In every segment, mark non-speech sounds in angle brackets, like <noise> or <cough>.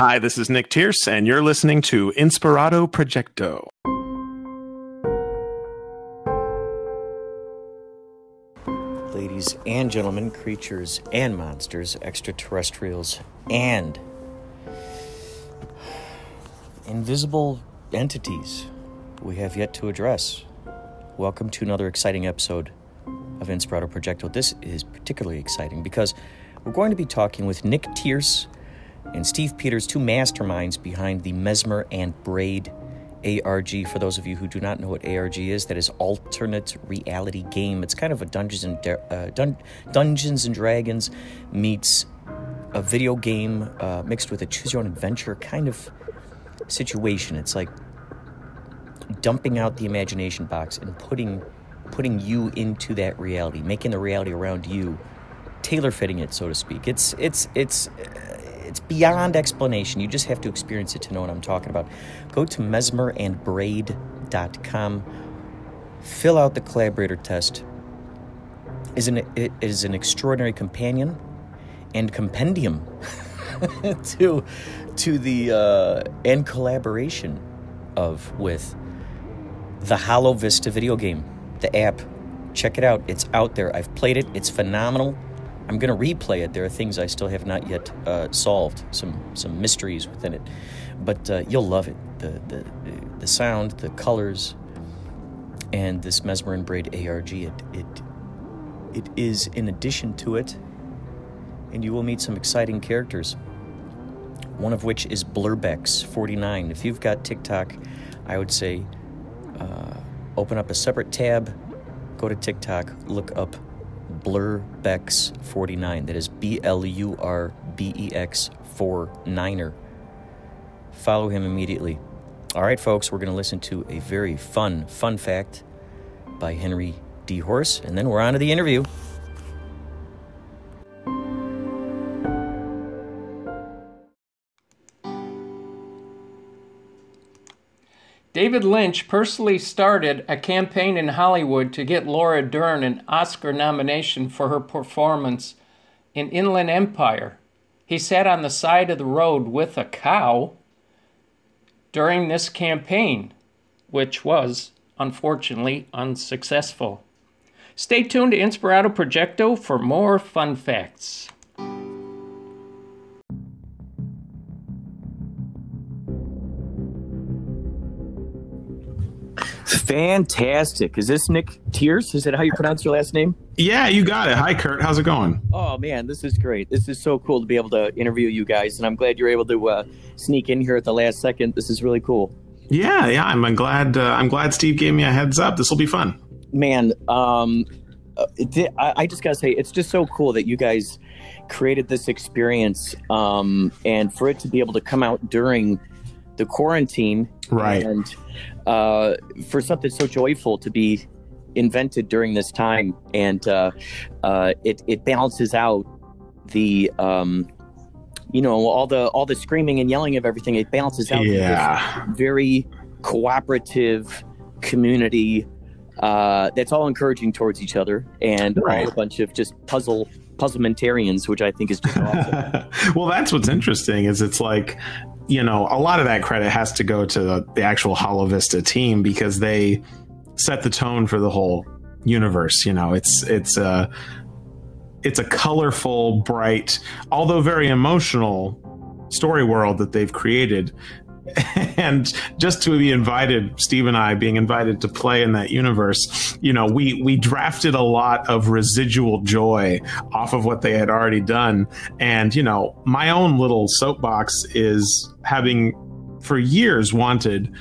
Hi, this is Nick Tierce, and you're listening to Inspirato Projecto. Ladies and gentlemen, creatures and monsters, extraterrestrials and invisible entities we have yet to address. Welcome to another exciting episode of Inspirato Projecto. This is particularly exciting because we're going to be talking with Nick Tierce and Steve Peters, two masterminds behind the Mesmer and Braid ARG. For those of you who do not know what ARG is, that is alternate reality game. It's kind of a Dungeons and uh, Dun- Dungeons and Dragons meets a video game uh, mixed with a choose your own adventure kind of situation. It's like dumping out the imagination box and putting putting you into that reality, making the reality around you, tailor fitting it, so to speak. It's it's it's it's beyond explanation. You just have to experience it to know what I'm talking about. Go to mesmerandbraid.com, fill out the collaborator test. Is an it is an extraordinary companion and compendium <laughs> to to the uh, and collaboration of with the Hollow Vista video game, the app. Check it out. It's out there. I've played it. It's phenomenal. I'm going to replay it. There are things I still have not yet uh, solved, some some mysteries within it, but uh, you'll love it. The, the the sound, the colors, and this Mesmer and Braid ARG. It it it is in addition to it, and you will meet some exciting characters. One of which is Blurbex49. If you've got TikTok, I would say uh, open up a separate tab, go to TikTok, look up Blurbex49. That is B L U R B E X 4 9er. Follow him immediately. All right, folks, we're going to listen to a very fun, fun fact by Henry D. Horse, and then we're on to the interview. David Lynch personally started a campaign in Hollywood to get Laura Dern an Oscar nomination for her performance in Inland Empire. He sat on the side of the road with a cow during this campaign, which was unfortunately unsuccessful. Stay tuned to Inspirato Projecto for more fun facts. Fantastic. Is this Nick Tierce? Is that how you pronounce your last name? Yeah, you got it. Hi, Kurt. How's it going? Oh, man, this is great. This is so cool to be able to interview you guys, and I'm glad you're able to uh, sneak in here at the last second. This is really cool. Yeah, yeah. I'm glad. Uh, I'm glad Steve gave me a heads up. This will be fun. Man, um, uh, I, I just gotta say, it's just so cool that you guys created this experience, um, and for it to be able to come out during the quarantine, right? And uh, for something so joyful to be invented during this time, and uh, uh, it it balances out the um, you know all the all the screaming and yelling of everything. It balances out yeah. this very cooperative community uh, that's all encouraging towards each other, and Right. all a bunch of just puzzle puzzlementarians, which I think is just <laughs> awesome. well, that's what's interesting is it's like, you know, a lot of that credit has to go to the, the actual Hollow Vista team because they set the tone for the whole universe. You know, it's it's a it's a colorful, bright, although very emotional story world that they've created. <laughs> And just to be invited, Steve and I being invited to play in that universe, you know, we we drafted a lot of residual joy off of what they had already done. And, you know, my own little soapbox is having for years wanted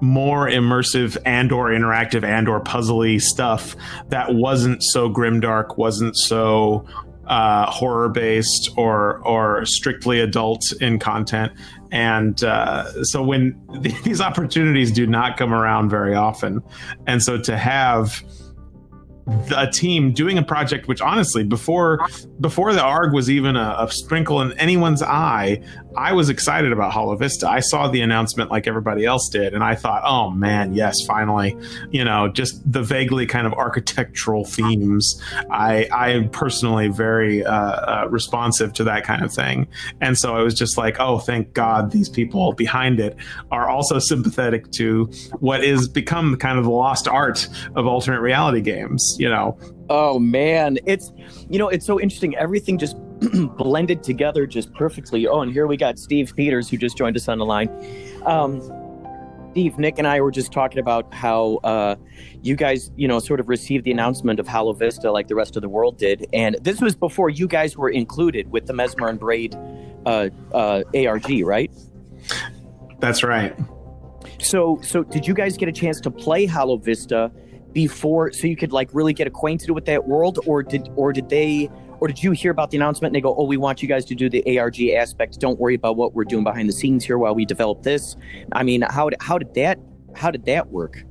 more immersive and or interactive and or puzzly stuff that wasn't so grimdark, wasn't so uh, horror based or or strictly adult in content. And uh, so when <laughs> these opportunities do not come around very often, and so to have a team doing a project which honestly before before the arg was even a, a sprinkle in anyone's eye I was excited about Hollow Vista. I saw the announcement like everybody else did, and I thought, oh man, yes, finally, you know, just the vaguely kind of architectural themes. I I am personally very uh, uh, responsive to that kind of thing, and so I was just like, oh, thank God, these people behind it are also sympathetic to what is become kind of the lost art of alternate reality games. You know, Oh man, it's you know it's so interesting. Everything just <clears throat> blended together just perfectly. Oh, and here we got Steve Peters who just joined us on the line. Um, Steve, Nick, and I were just talking about how uh, you guys, you know, sort of received the announcement of Hollow Vista like the rest of the world did, and this was before you guys were included with the Mesmer and Braid uh, uh, ARG, right? That's right. So, so did you guys get a chance to play Hollow Vista before, so you could like really get acquainted with that world, or did, or did they? Or did you hear about the announcement and they go, "Oh, we want you guys to do the ARG aspect. Don't worry about what we're doing behind the scenes here while we develop this." I mean, how how did that how did that work?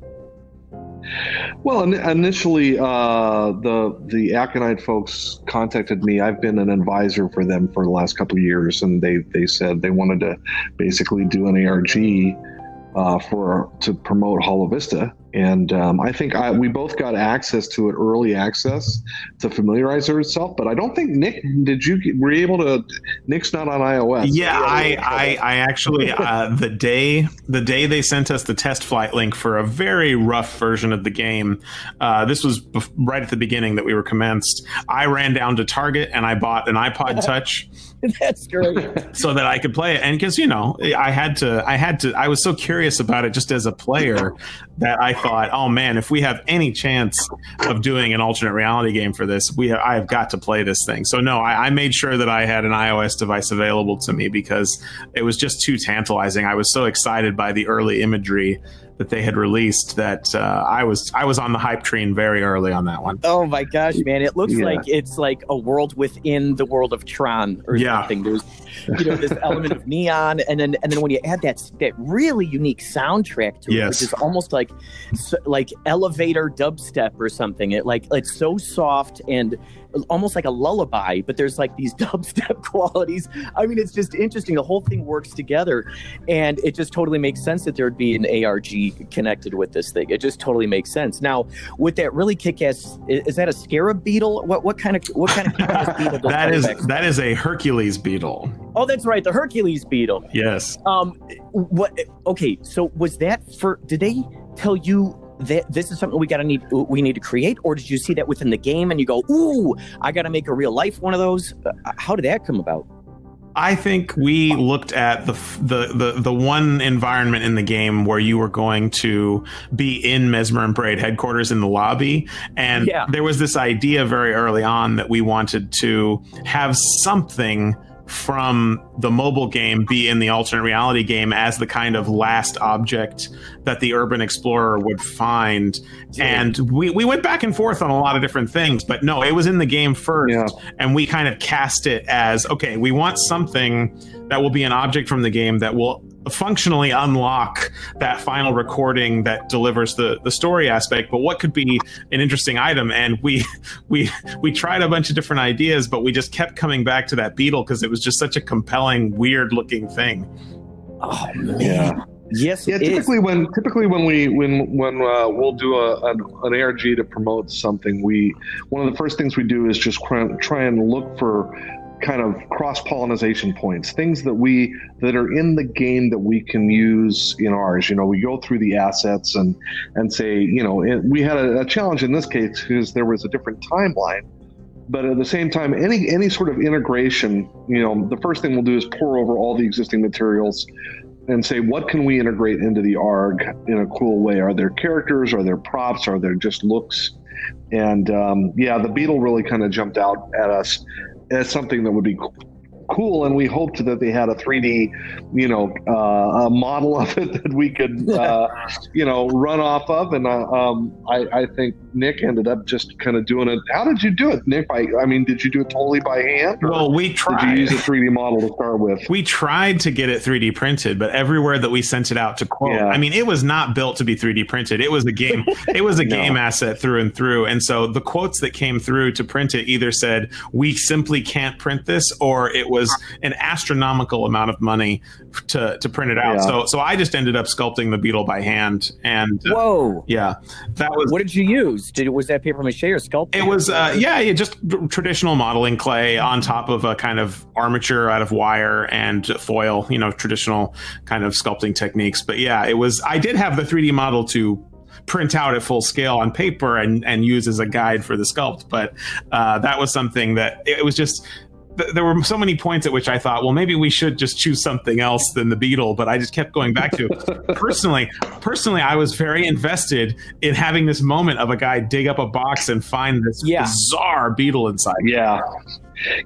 Well, initially, uh, the the Aconite folks contacted me. I've been an advisor for them for the last couple of years, and they they said they wanted to basically do an ARG uh, for to promote Hollow Vista, and um, I think I, we both got access to it, early access, to familiarize ourselves. But I don't think Nick did. You were you able to? Nick's not on iOS. Yeah, I, I, I actually uh, the day the day they sent us the test flight link for a very rough version of the game. Uh, this was bef- right at the beginning that we were commenced. I ran down to Target and I bought an iPod <laughs> Touch. That's great. <laughs> so that I could play it, and because you know, I had to, I had to, I was so curious about it just as a player that I thought, oh man, if we have any chance of doing an alternate reality game for this, we have, I have got to play this thing. So no, I, I, made sure that I had an iOS device available to me because it was just too tantalizing. I was so excited by the early imagery that they had released that uh, I was I was on the hype train very early on that one. Oh my gosh, man! It looks yeah. like it's like a world within the world of Tron or yeah. something. There's you know this element of neon, and then and then when you add that that really unique soundtrack to yes. it, which is almost like like elevator dubstep or something. It like it's so soft and almost like a lullaby, but there's like these <laughs> dubstep qualities. I mean, it's just interesting. The whole thing works together, and it just totally makes sense that there would be an ARG connected with this thing. It just totally makes sense. Now, with that really kick-ass, is that a scarab beetle? What what kind of what kind of <laughs> beetle? that is that is a Hercules beetle. Oh, that's right, the Hercules beetle. Yes. Um, what? Okay, so was that for? Did they tell you that this is something we got to need we need to create or did you see that within the game and you go ooh i got to make a real life one of those uh, how did that come about I think we looked at the, the the the one environment in the game where you were going to be in Mesmer and Braid headquarters in the lobby, and yeah. there was this idea very early on that we wanted to have something from the mobile game be in the alternate reality game as the kind of last object that the urban explorer would find. Yeah. And we, we went back and forth on a lot of different things, but no, it was in the game first. Yeah. And we kind of cast it as okay, we want something that will be an object from the game that will functionally unlock that final recording that delivers the the story aspect but what could be an interesting item and we <laughs> we we tried a bunch of different ideas but we just kept coming back to that beetle because it was just such a compelling weird looking thing oh man yeah. Yes. Yeah. Typically, is. when typically when we when when uh, we'll do a, an, an ARG to promote something, we one of the first things we do is just try and look for kind of cross pollination points, things that we that are in the game that we can use in ours. You know, we go through the assets and and say, you know, we had a, a challenge in this case because there was a different timeline. But at the same time, any any sort of integration, you know, the first thing we'll do is pore over all the existing materials and say what can we integrate into the ARG in a cool way? Are there characters? Are there props? Are there just looks? And um, yeah, the beetle really kind of jumped out at us as something that would be cool and we hoped that they had a 3d you know uh, a model of it <laughs> that we could uh, <laughs> you know run off of and uh, um, I, I, think nick ended up just kind of doing it. How did you do it nick? By i mean did you do it totally by hand well we tried did you use a 3d model to start with? We tried to get it 3d printed but everywhere that we sent it out to quote yeah. i mean it was not built to be 3d printed. It was a game it was a <laughs> no. game asset through and through and so the quotes that came through to print it either said we simply can't print this or it was an astronomical amount of money to to print it out. Yeah. So so I just ended up sculpting the beetle by hand, and uh, Whoa. yeah, that was What did you use? Did was that paper mache or sculpt? it was uh, yeah, yeah, just traditional modeling clay on top of a kind of armature out of wire and foil, you know, traditional kind of sculpting techniques. But yeah, it was. I did have the 3D model to print out at full scale on paper and and use as a guide for the sculpt. But uh, that was something that it was just. Th- There were so many points at which I thought, well, maybe we should just choose something else than the beetle. But I just kept going back to <laughs> personally. Personally, I was very invested in having this moment of a guy dig up a box and find this Yeah. bizarre beetle inside. Yeah.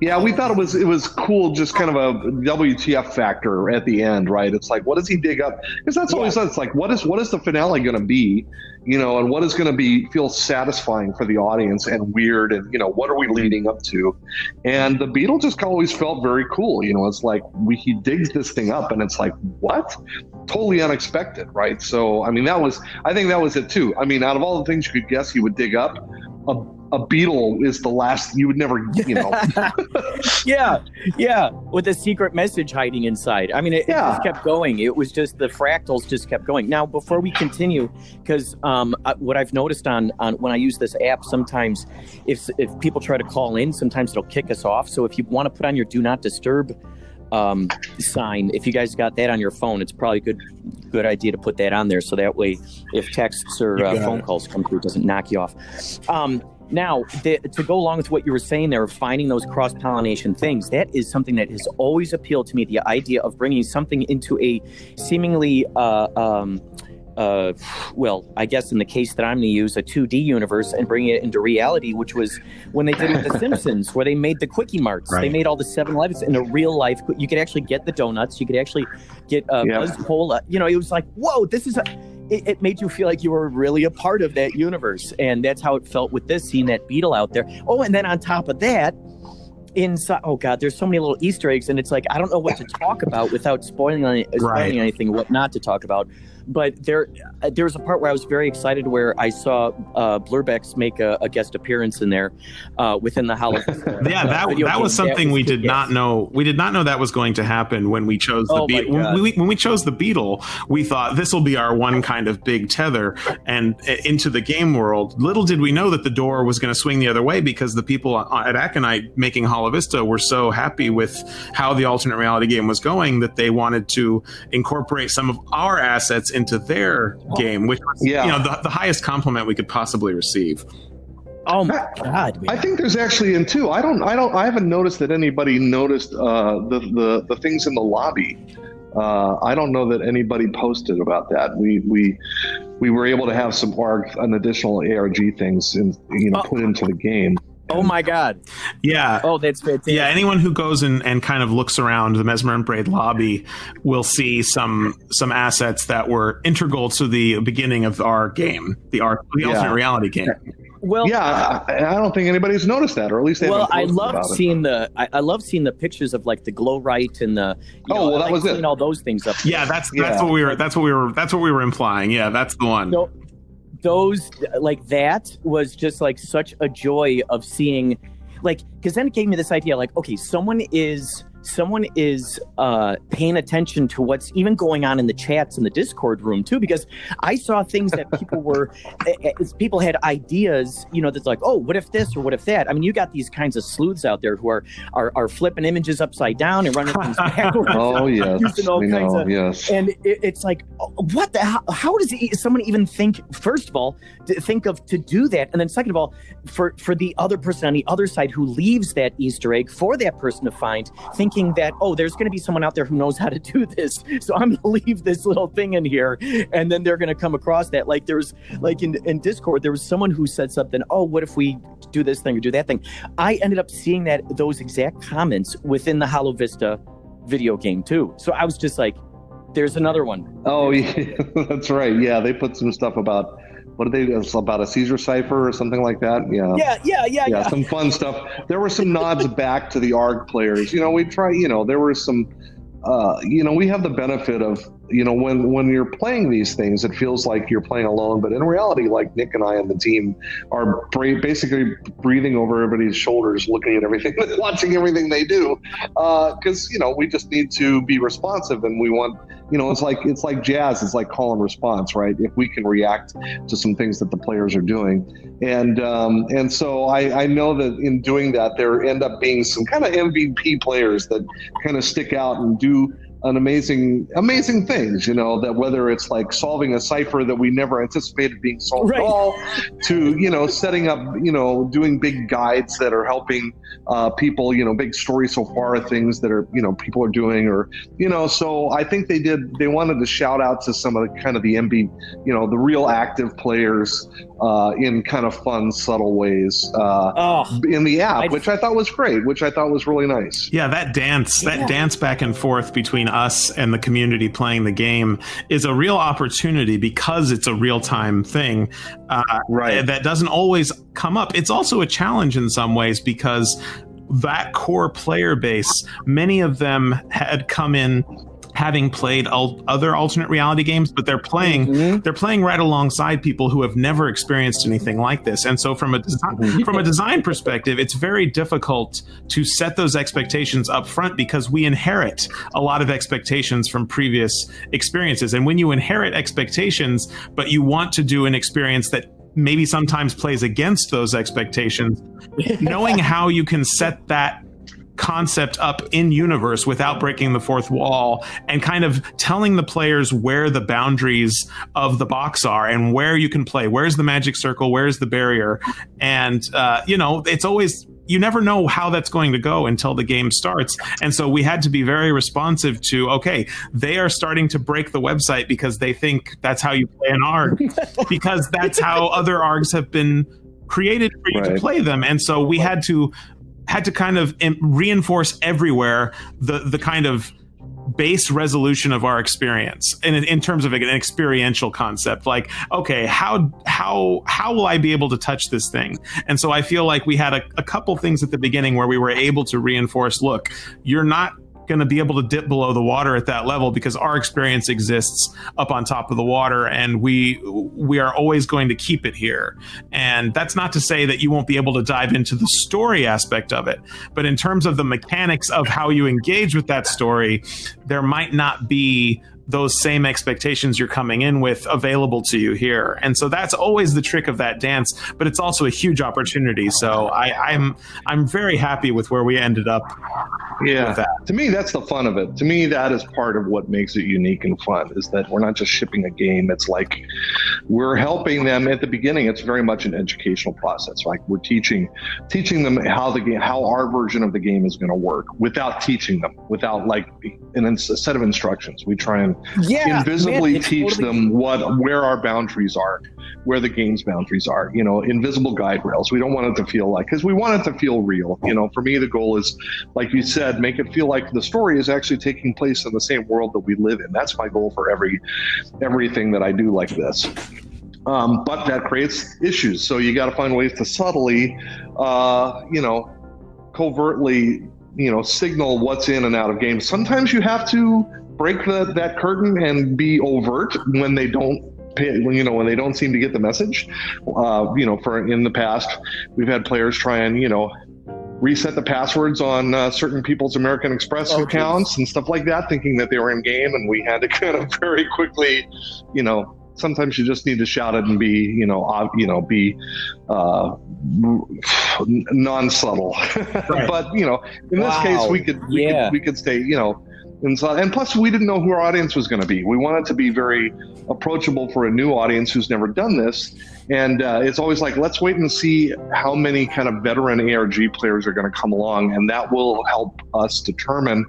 Yeah, we thought it was it was cool, just kind of a WTF factor at the end, right? It's like, what does he dig up? Because that's always it's like, what is what is the finale going to be, you know, and what is going to be feel satisfying for the audience and weird, and you know, what are we leading up to? And the Beetle just always felt very cool, you know. It's like we he digs this thing up, and it's like, what? Totally unexpected, right? So, I mean, that was I think that was it too. I mean, out of all the things you could guess he would dig up, a a beetle is the last you would never, you know. <laughs> yeah, yeah, with a secret message hiding inside. I mean, it, it just kept going. It was just the fractals just kept going. Now, before we continue, because um, what I've noticed on on when I use this app, sometimes if if people try to call in, sometimes it'll kick us off. So if you want to put on your do not disturb um, sign, if you guys got that on your phone, it's probably a good good idea to put that on there. So that way, if texts or uh, phone it. calls come through, it doesn't knock you off. Um, now, the, to go along with what you were saying there, of finding those cross pollination things, that is something that has always appealed to me. The idea of bringing something into a seemingly, uh, um, uh, well, I guess in the case that I'm going to use, a 2D universe and bring it into reality, which was when they did it with The <laughs> Simpsons, where they made the Kwik-E-Marts. They made all the 7 Elevens in a real life. You could actually get the donuts. You could actually get uh, Yeah. Buzz Cola. You know, it was like, whoa, this is a. It, it made you feel like you were really a part of that universe, and that's how it felt with this, seeing that beetle out there. Oh, and then on top of that, inside, oh god, there's so many little Easter eggs, and it's like I don't know what to talk about without spoiling any, spoiling Right. anything, what not to talk about. But there, uh, there was a part where I was very excited where I saw uh, Blurbex make a, a guest appearance in there uh, within the Hollow. <laughs> Yeah, that that was something we did not know. We did not know that was going to happen when we chose the Oh. When we, when we chose the beetle, we thought this will be our one kind of big tether and uh, into the game world. Little did we know that the door was going to swing the other way because the people at Aconite making Hollow Vista were so happy with how the alternate reality game was going that they wanted to incorporate some of our assets into their game, which was Yeah. you know the, the highest compliment we could possibly receive. Oh my god! I think there's actually in two. I don't. I don't. I haven't noticed that anybody noticed uh, the the the things in the lobby. Uh, I don't know that anybody posted about that. We we we were able to have some ARG, an additional ARG things, in, you know, Oh. put into the game. Oh my god! Yeah, Oh, that's fantastic. Yeah, anyone who goes and, and kind of looks around the Mesmer and Braid lobby will see some some assets that were integral to the beginning of our game, the art, the Yeah. alternate reality game. Well, Yeah, I, I don't think anybody's noticed that, or at least they well, haven't I love about it. seeing the. I, I love seeing the pictures of like the glow right and the. You Oh, know, well, that like was it. seeing all those things up. Yeah, that's that's Yeah. what we were that's what we were that's what we were implying. Yeah, that's the one. No, those like that was just like such a joy of seeing, like, because then it gave me this idea, like, okay, someone is someone is uh paying attention to what's even going on in the chats in the discord room too because i saw things that people were <laughs> eh, eh, people had ideas you know that's like oh what if this or what if that i mean you got these kinds of sleuths out there who are are, are flipping images upside down and running things <laughs> backwards Oh yes, using all we kinds know. of- yes. and it, it's like what the how, how does e- someone even think first of all to think of to do that and then second of all for for the other person on the other side who leaves that easter egg for that person to find thinking that oh there's going to be someone out there who knows how to do this so i'm going <laughs> to leave this little thing in here. And then they're going to come across that like there's like in, in discord there was someone who said something oh what if we do this thing or do that thing? I ended up seeing that those exact comments within the hollow vista video game too. So i was just like there's another one. Oh, <laughs> yeah, that's right. Yeah, they put some stuff about what are they it's about a Caesar cipher or something like that. Yeah. yeah yeah yeah yeah, yeah some fun stuff. There were some nods <laughs> back to the ARG players. You know, we try. You know, there were some. Uh, you know, we have the benefit of you know when when you're playing these things it feels like you're playing alone but in reality like nick and i and the team are basically breathing over everybody's shoulders looking at everything <laughs> watching everything they do because uh, you know we just need to be responsive and we want you know it's like it's like jazz it's like call and response right? If we can react to some things that the players are doing. And um, and so I, I know that in doing that there end up being some kind of mvp players that kind of stick out and do an amazing amazing things you know that whether it's like solving a cipher that we never anticipated being solved right. at all to you know setting up you know doing big guides that are helping uh, people you know big stories so far things that are you know people are doing or you know so i think they did they wanted to shout out to some of the kind of the mb you know the real active players uh, in kind of fun, subtle ways uh, oh, in the app, I'd... which I thought was great, which I thought was really nice. Yeah, that dance, that yeah. dance back and forth between us and the community playing the game is a real opportunity because it's a real time thing. Uh, right. That doesn't always come up. It's also a challenge in some ways because that core player base, many of them had come in having played al- other alternate reality games, but they're playing mm-hmm. they're playing right alongside people who have never experienced anything like this. And so from a design, mm-hmm. from a design perspective, it's very difficult to set those expectations up front because we inherit a lot of expectations from previous experiences. And when you inherit expectations, but you want to do an experience that maybe sometimes plays against those expectations, <laughs> knowing how you can set that concept up in universe without breaking the fourth wall and kind of telling the players where the boundaries of the box are and where you can play. Where's the magic circle? Where's the barrier? And, uh, you know, it's always you never know how that's going to go until the game starts. And so we had to be very responsive to, okay, they are starting to break the website because they think that's how you play an ARG, <laughs> because that's how other ARGs have been created for you right. to play them. And so we had to had to kind of reinforce everywhere the the kind of base resolution of our experience in, in terms of an experiential concept like okay how how how will i be able to touch this thing? And so i feel like we had a, a couple things at the beginning where we were able to reinforce look you're not going to be able to dip below the water at that level because our experience exists up on top of the water and we we are always going to keep it here and that's not to say that you won't be able to dive into the story aspect of it but in terms of the mechanics of how you engage with that story there might not be those same expectations you're coming in with available to you here. And so that's always the trick of that dance, but it's also a huge opportunity. So I, am I'm, I'm very happy with where we ended up. Yeah. To me, that's the fun of it. To me, that is part of what makes it unique and fun is that we're not just shipping a game. It's like we're helping them at the beginning. It's very much an educational process. Like we're teaching, teaching them how the game, how our version of the game is going to work without teaching them, without like an, a set of instructions. We try and yeah, invisibly man, teach totally... them what where our boundaries are, where the game's boundaries are. You know, invisible guide rails. We don't want it to feel like because we want it to feel real. You know, for me, the goal is, like you said, make it feel like the story is actually taking place in the same world that we live in. That's my goal for every everything that I do like this. Um, but that creates issues. So you got to find ways to subtly, uh, you know, covertly you know signal what's in and out of games sometimes you have to break the, that curtain and be overt when they don't when you know when they don't seem to get the message. Uh, you know, for in the past, we've had players try and you know reset the passwords on uh, certain people's American Express oh, accounts geez. and stuff like that, thinking that they were in game, and we had to <laughs> kind of very quickly, you know. Sometimes you just need to shout it and be, you know, you know, be uh, non-subtle. <laughs> Right. but you know, in wow. this case, we could, we yeah. could, we could stay, you know, and so, and plus, we didn't know who our audience was going to be. We wanted to be very approachable for a new audience who's never done this. And uh, it's always like, let's wait and see how many kind of veteran ARG players are going to come along, and that will help us determine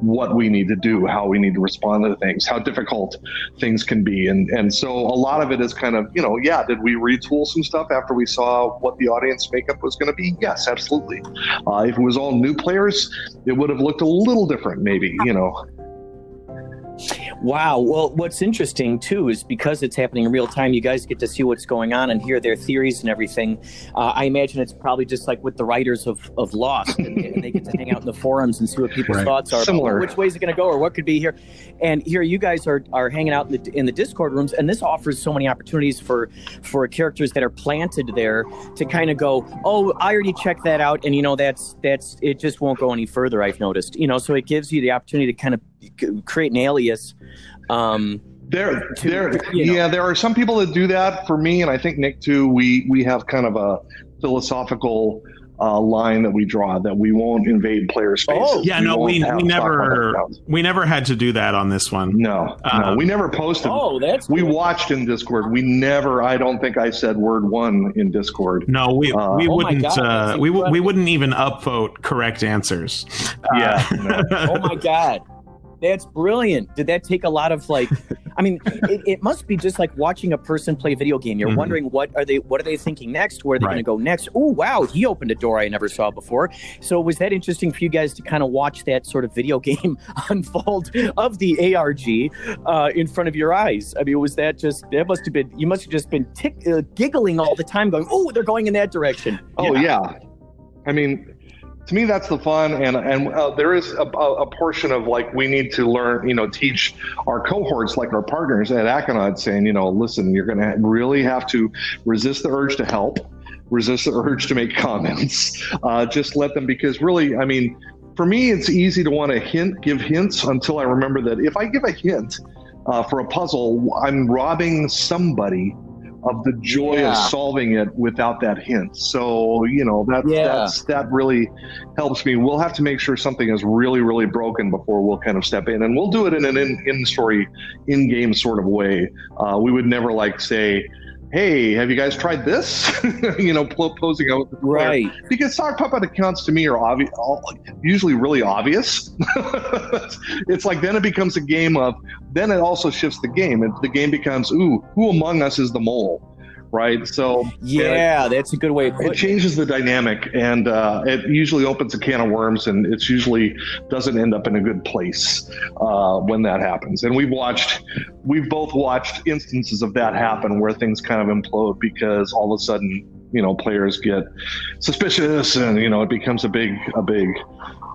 what we need to do, how we need to respond to things, how difficult things can be. And and so a lot of it is kind of, you know, yeah, did we retool some stuff after we saw what the audience makeup was going to be? Yes, absolutely. Uh, if it was all new players, it would have looked a little different, maybe, you know. Wow. Well, what's interesting too is because it's happening in real time, you guys get to see what's going on and hear their theories and everything. Uh, I imagine it's probably just like with the writers of, of Lost, and, and they get to hang out in the forums and see what people's Right. thoughts are. Similar. Which way is it going to go, or what could be here? And here, you guys are are hanging out in the in the Discord rooms, and this offers so many opportunities for for characters that are planted there to kind of go, oh, I already checked that out, and you know that's that's it just won't go any further. I've noticed, you know, so it gives you the opportunity to kind of c- create an alias. Um, There, to- there, you know. yeah, there are some people that do that. For me, and I think Nick too. We we have kind of a philosophical uh, line that we draw that we won't invade player space. Oh. Yeah, no, we we have stock market never we never had to do that on this one. No, Uh, no, we never posted. oh, that's we cool. watched in Discord. We never. I don't think I said word one in Discord. No, we Uh, we Oh wouldn't God, uh, we we wouldn't even upvote correct answers. Yeah, no. <laughs> oh my god that's brilliant. Did that take a lot of like <laughs> i mean it, it must be just like watching a person play a video game. You're Mhm. wondering what are they what are they thinking next? Where are they Right. going to go next? Oh wow he opened a door i never saw before. So was that interesting for you guys to kind of watch that sort of video <laughs> game unfold of the arg uh, in front of your eyes? I mean was that just that must have been you must have just been tick, uh, giggling all the time going oh they're going in that direction. Oh yeah. I mean, to me that's the fun, and and uh, there is a, a, portion of like we need to learn, you know, teach our cohorts, like our partners at Aconite, saying, you know, listen, you're going to really have to resist the urge to help, resist the <laughs> urge to make comments, uh, just let them because really, I mean. For me, it's easy to want to hint, give hints until I remember that if I give a hint uh, for a puzzle, I'm robbing somebody of the joy Yeah. of solving it without that hint. So, you know, that Yeah. that's that really helps me. We'll have to make sure something is really, really broken before we'll kind of step in. And we'll do it in an in, in story, in game sort of way. Uh, we would never like say, Hey, have you guys tried this? <laughs> you know, posing out with the player. right Because sock puppet accounts to me are obvious, usually really obvious. <laughs> it's like then it becomes a game of, then it also shifts the game. And the game becomes, ooh, who among us is the mole? Right. So yeah that's a good way of it putting it changes the dynamic and uh, it usually opens a can of worms and it's usually doesn't end up in a good place uh, when that happens. And we've watched, we've both watched instances of that happen where things kind of implode because all of a sudden, you know, players get suspicious and, you know, it becomes a big, a big,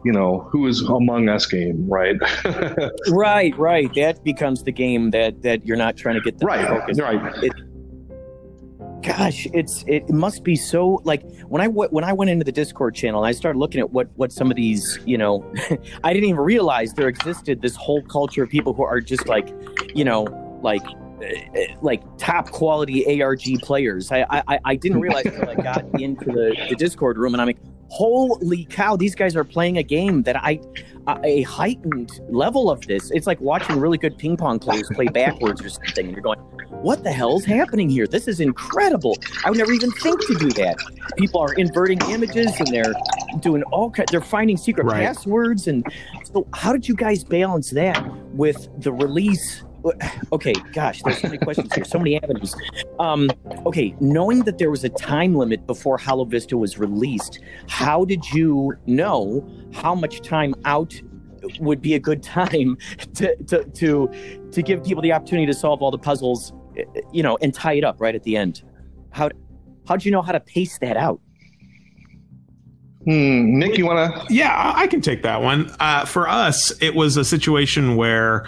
you know, who is among us game, right? <laughs> Right, right. That becomes the game that that you're not trying to get them right, focused. right. Gosh, it's it must be so like when I w- when I went into the Discord channel and I started looking at what what some of these you know, <laughs> I didn't even realize there existed this whole culture of people who are just like, you know, like eh, like top quality ARG players. I I, I didn't realize until I got into the, the Discord room and I'm like, holy cow, these guys are playing a game that I a heightened level of this. It's like watching really good ping pong players play <laughs> backwards or something, and you're going, "What the hell's happening here? This is incredible! I would never even think to do that." People are inverting images, and they're doing all. ki- They're finding secret Right. passwords, and so how did you guys balance that with the release? Okay, gosh, there's so many questions here, so many avenues. Um, okay, knowing that there was a time limit before Hollow Vista was released, how did you know how much time out would be a good time <laughs> to to to, to give people the opportunity to solve all the puzzles, you know, and tie it up right at the end? How how'd you know how to pace that out? Hmm. Nick, you want to? Yeah, I I can take that one. Uh, for us, it was a situation where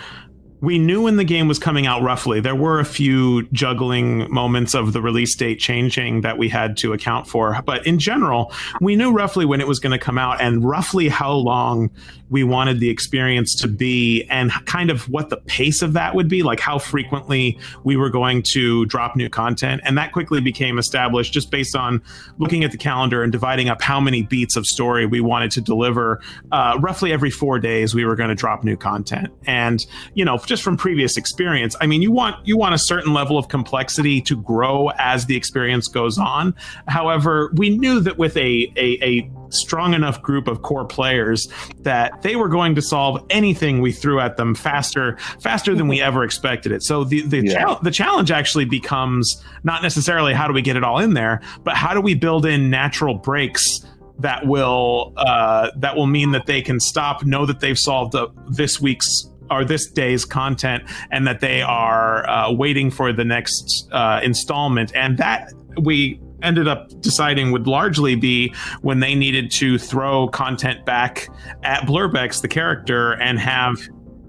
we knew when the game was coming out roughly. There were a few juggling moments of the release date changing that we had to account for. But in general, we knew roughly when it was going to come out and roughly how long we wanted the experience to be and kind of what the pace of that would be, like how frequently we were going to drop new content. And that quickly became established just based on looking at the calendar and dividing up how many beats of story we wanted to deliver. Uh, roughly every four days, we were going to drop new content. And, you know, just from previous experience, I mean, you want you want a certain level of complexity to grow as the experience goes on. However, we knew that with a a, a strong enough group of core players that they were going to solve anything we threw at them faster faster than we ever expected it. So the the, Yeah. chal- the challenge actually becomes not necessarily how do we get it all in there, but how do we build in natural breaks that will uh, that will mean that they can stop, know that they've solved uh, this week's are this day's content and that they are uh, waiting for the next uh, installment and that we ended up deciding would largely be when they needed to throw content back at Blurbex, the character, and have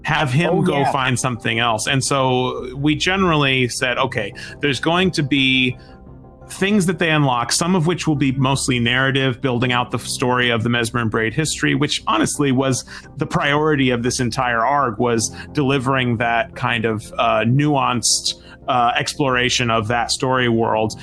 have him Oh, go yeah. find something else. And so we generally said, okay, there's going to be things that they unlock, some of which will be mostly narrative, building out the story of the Mesmer and Braid history, which honestly was the priority of this entire arc was delivering that kind of uh, nuanced uh, exploration of that story world.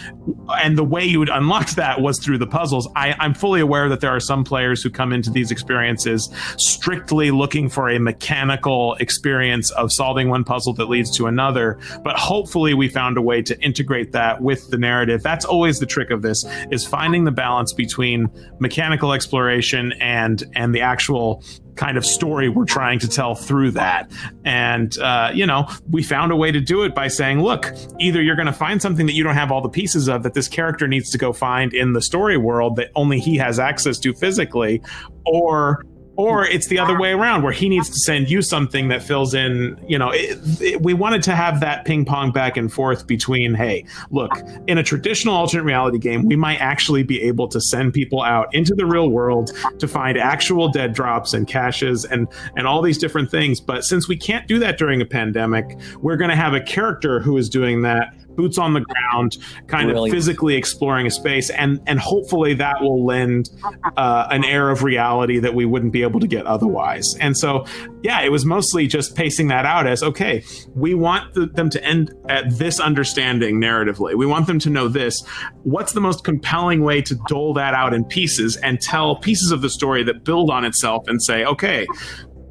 And the way you would unlock <laughs> that was through the puzzles. I, I'm fully aware that there are some players who come into these experiences strictly looking for a mechanical experience of solving one puzzle that leads to another. But hopefully, we found a way to integrate that with the narrative. That's always the trick of this: is finding the balance between mechanical exploration and and the actual kind of story we're trying to tell through that. And, uh, you know, we found a way to do it by saying, look, either you're going to find something that you don't have all the pieces of that this character needs to go find in the story world that only he has access to physically, or or it's the other way around where he needs to send you something that fills in you know it, it- we wanted to have that ping pong back and forth between hey look in a traditional alternate reality game we might actually be able to send people out into the real world to find actual dead drops and caches and and all these different things. But since we can't do that during a pandemic we're going to have a character who is doing that boots on the ground kind of physically exploring a space and and hopefully that will lend uh, an air of reality that we wouldn't be able to get otherwise. And so yeah it was mostly just pacing that out as okay we want the, them to end at this understanding narratively. We want them to know this. What's the most compelling way to dole that out in pieces and tell pieces of the story that build on itself and say okay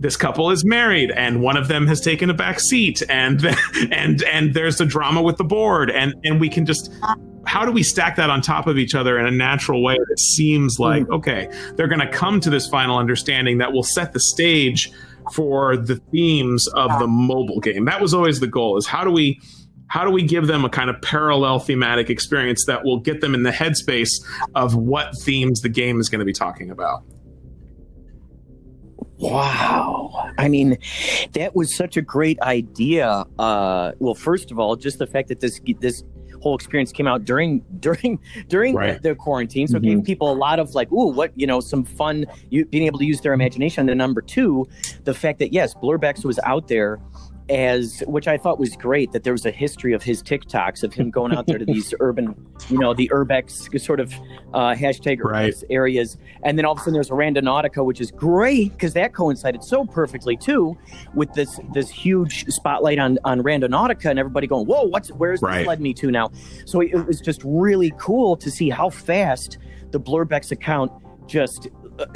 this couple is married and one of them has taken a back seat and <laughs> and and there's a drama with the board and and we can just how do we stack that on top of each other in a natural way that seems like hmm. okay they're going to come to this final understanding that will set the stage for the themes of the mobile game. That was always the goal is how do we how do we give them a kind of parallel thematic experience that will get them in the headspace of what themes the game is going to be talking about Wow. I mean, that was such a great idea. Uh, well, first of all, just the fact that this this whole experience came out during <laughs> during during Right. the quarantine, so it gave people a lot of like, ooh, what you know, some fun, you, being able to use their imagination. And then number two, the fact that yes, Blurbex was out there as which I thought was great that there was a history of his TikToks of him going out there to these <laughs> urban, you know, the urbex sort of uh, hashtag Right. areas, and then all of a sudden there's a Randonautica, which is great because that coincided so perfectly too with this this huge spotlight on on Randonautica and everybody going, whoa, what's where's Right. this led me to now? So it was just really cool to see how fast the Blurbex account just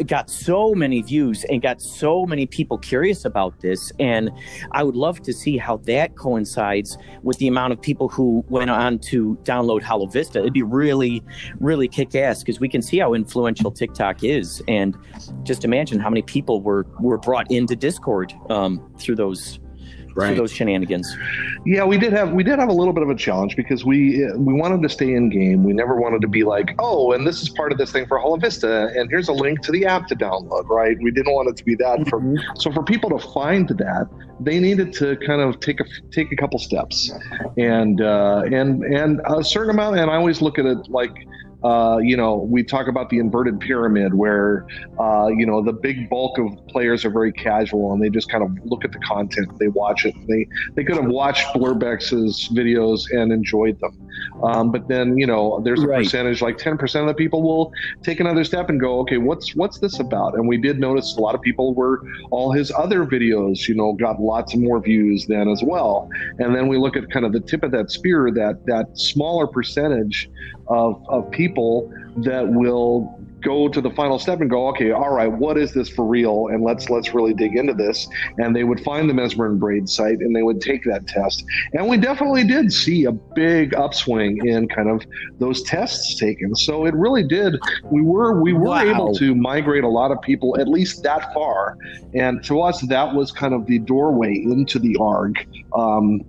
got so many views and got so many people curious about this and i would love to see how that coincides with the amount of people who went on to download hollow vista. It'd be really really kick-ass because we can see how influential tiktok is and just imagine how many people were were brought into discord um, through those through those shenanigans Yeah, we did have we did have a little bit of a challenge because we we wanted to stay in game. We never wanted to be like, oh, and this is part of this thing for Hollow Vista, and here's a link to the app to download. Right? We didn't want it to be that. For, so for people to find that, they needed to kind of take a take a couple steps, and uh, and and a certain amount. And I always look at it like. Uh, you know, we talk about the inverted pyramid where, uh, you know, the big bulk of players are very casual and they just kind of look at the content, they watch it, they they could have watched Blurbex's videos and enjoyed them. Um, but then, you know, there's a Right. percentage like 10% of the people will take another step and go, okay, what's what's this about? And we did notice a lot of people were all his other videos, you know, got lots more views then as well. And then we look at kind of the tip of that spear, that that smaller percentage of of people that will go to the final step and go, okay, all right, what is this for real? And let's let's really dig into this. And they would find the Mesmer and Braid site and they would take that test. And we definitely did see a big upswing in kind of those tests taken. So it really did. We were we were Wow. able to migrate a lot of people at least that far. And to us, that was kind of the doorway into the ARG. Um,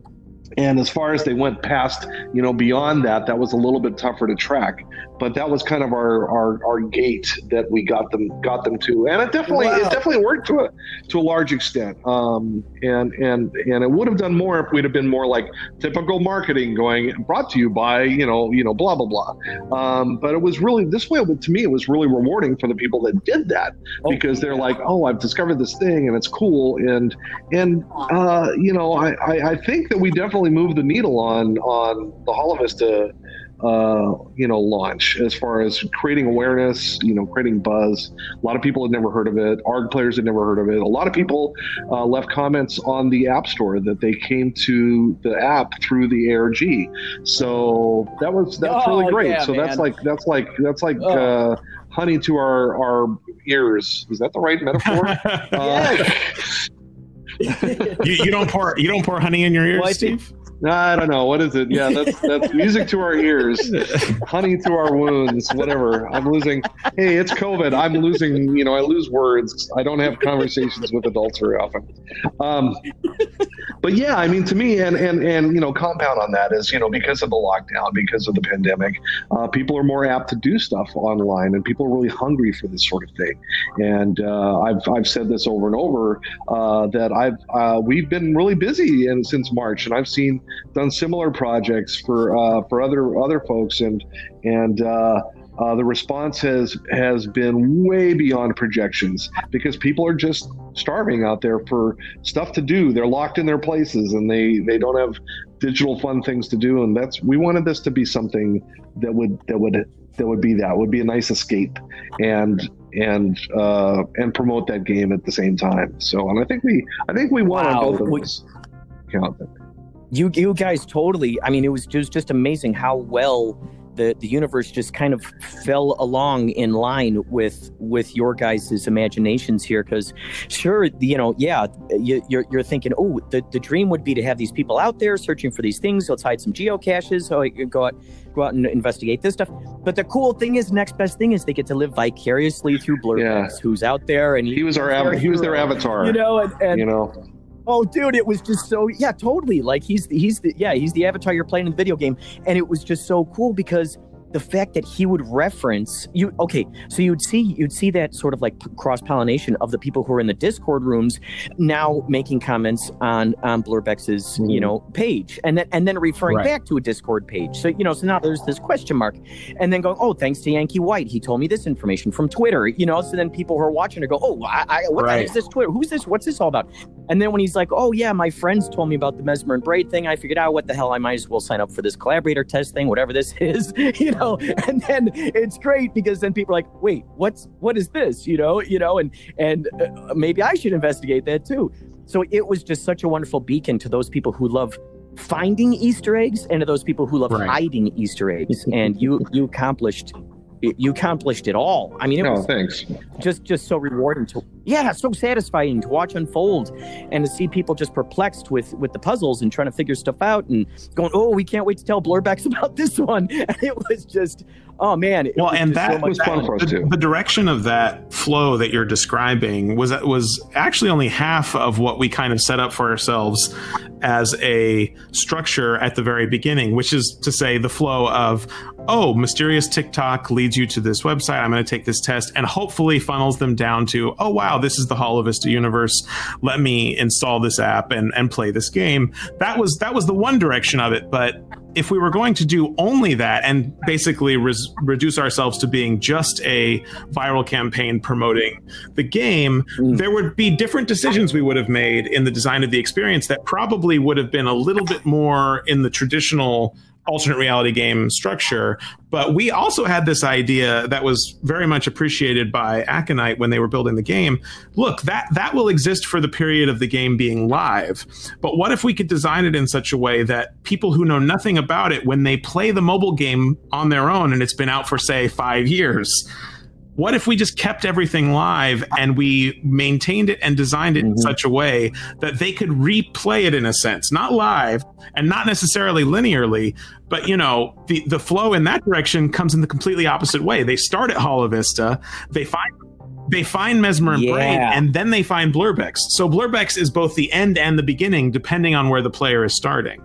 and as far as they went past, you know, beyond that, that was a little bit tougher to track. But that was kind of our, our, our gate that we got them got them to, and it definitely wow. it definitely worked to a to a large extent. Um, and and and it would have done more if we'd have been more like typical marketing, going brought to you by you know you know blah blah blah. Um, but it was really this way to me. It was really rewarding for the people that did that oh, because they're like, oh, I've discovered this thing and it's cool, and and uh, you know I, I I think that we definitely moved the needle on on the Hollow Vista uh, you know, launch as far as creating awareness, you know, creating buzz. A lot of people had never heard of it. ARG players had never heard of it. A lot of people uh, left comments on the App Store that they came to the app through the ARG. So that was that's oh, really great. Yeah, so man. that's like that's like that's like oh. uh, honey to our our ears. Is that the right metaphor? <laughs> Uh, <laughs> you, you, don't pour you don't pour honey in your ears, well, Steve. I don't know. What is it? Yeah, that's that's <laughs> music to our ears, honey to our wounds, whatever. I'm losing. Hey, it's COVID. I'm losing. You know, I lose words. I don't have conversations with adults very often. Um, but yeah, I mean, to me, and and and you know, compound on that is you know because of the lockdown, because of the pandemic, uh, people are more apt to do stuff online, and people are really hungry for this sort of thing. And uh, I've I've said this over and over uh, that I've uh, we've been really busy and since March, and I've seen done similar projects for uh, for other other folks, and and uh, uh, the response has has been way beyond projections because people are just starving out there for stuff to do. They're locked in their places and they they don't have digital fun things to do. And that's we wanted this to be something that would that would that would be that would be a nice escape and and uh, and promote that game at the same time. So and I think we I think we won wow. on both of those. Count you you guys totally i mean it was just just amazing how well the the universe just kind of fell along in line with with your guys' imaginations here. Because sure you know yeah you, you're, you're thinking oh the, the dream would be to have these people out there searching for these things. Let's hide some geocaches. Oh, so I could go out go out and investigate this stuff. But the cool thing is next best thing is they get to live vicariously through Blurbex yeah. who's out there and he, he was our av- he was their avatar you know and, and you know Oh, dude, it was just so yeah, totally. Like he's he's the yeah he's the avatar you're playing in the video game, and it was just so cool because the fact that he would reference you okay so you'd see you'd see that sort of like cross pollination of the people who are in the discord rooms now making comments on on blurbex's mm-hmm. you know page and then and then referring right. back to a discord page so you know so now there's this question mark and then going oh thanks to yankee white he told me this information from twitter you know so then people who are watching are go oh I, I, what right. is this twitter who's this what's this all about and then when he's like oh yeah my friends told me about the mesmer and braid thing i figured out what the hell i might as well sign up for this collaborator test thing whatever this <laughs> is you know know, <laughs> and then it's great because then people are like, wait, what's what is this? You know, you know, and and uh, maybe I should investigate that too. So it was just such a wonderful beacon to those people who love finding Easter eggs and to those people who love right. hiding Easter eggs. <laughs> And you you accomplished you accomplished it all. I mean, it oh, was thanks. just just so rewarding to yeah, so satisfying to watch unfold and to see people just perplexed with with the puzzles and trying to figure stuff out and going, oh, we can't wait to tell Blurbex about this one. <laughs> And it was just oh man. well, and that so was fun for us too. The direction of that flow that you're describing was was actually only half of what we kind of set up for ourselves as a structure at the very beginning, which is to say the flow of oh, mysterious TikTok leads you to this website. I'm going to take this test and hopefully funnels them down to, oh, wow, this is the Hollow Vista universe. Let me install this app and, and play this game. That was, that was the one direction of it. But if we were going to do only that and basically res- reduce ourselves to being just a viral campaign promoting the game, mm. there would be different decisions we would have made in the design of the experience that probably would have been a little bit more in the traditional alternate reality game structure. But we also had this idea that was very much appreciated by Aconite when they were building the game. Look, that that will exist for the period of the game being live. But what if we could design it in such a way that people who know nothing about it, when they play the mobile game on their own and it's been out for say five years, what if we just kept everything live and we maintained it and designed it mm-hmm. in such a way that they could replay it in a sense, not live and not necessarily linearly, but you know, the the flow in that direction comes in the completely opposite way. They start at Hollow Vista, they find they find Mesmer and yeah. Braid, and then they find Blurbex. So Blurbex is both the end and the beginning, depending on where the player is starting.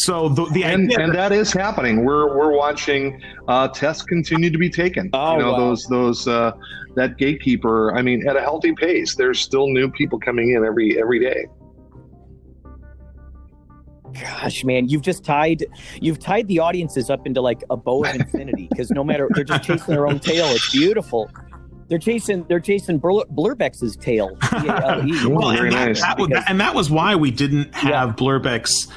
So the, the and, idea and that is happening. We're we're watching uh, tests continue to be taken. Oh, you know wow. those those uh, that gatekeeper. I mean, at a healthy pace. There's still new people coming in every every day. Gosh, man, you've just tied you've tied the audiences up into like a bow of infinity because no matter they're just chasing their own tail. It's beautiful. They're chasing they're chasing Blur, Blurbeck's tail. B-A-L-E. well, Very and, that, nice. that was, Because- and that was why we didn't have Blurbeck's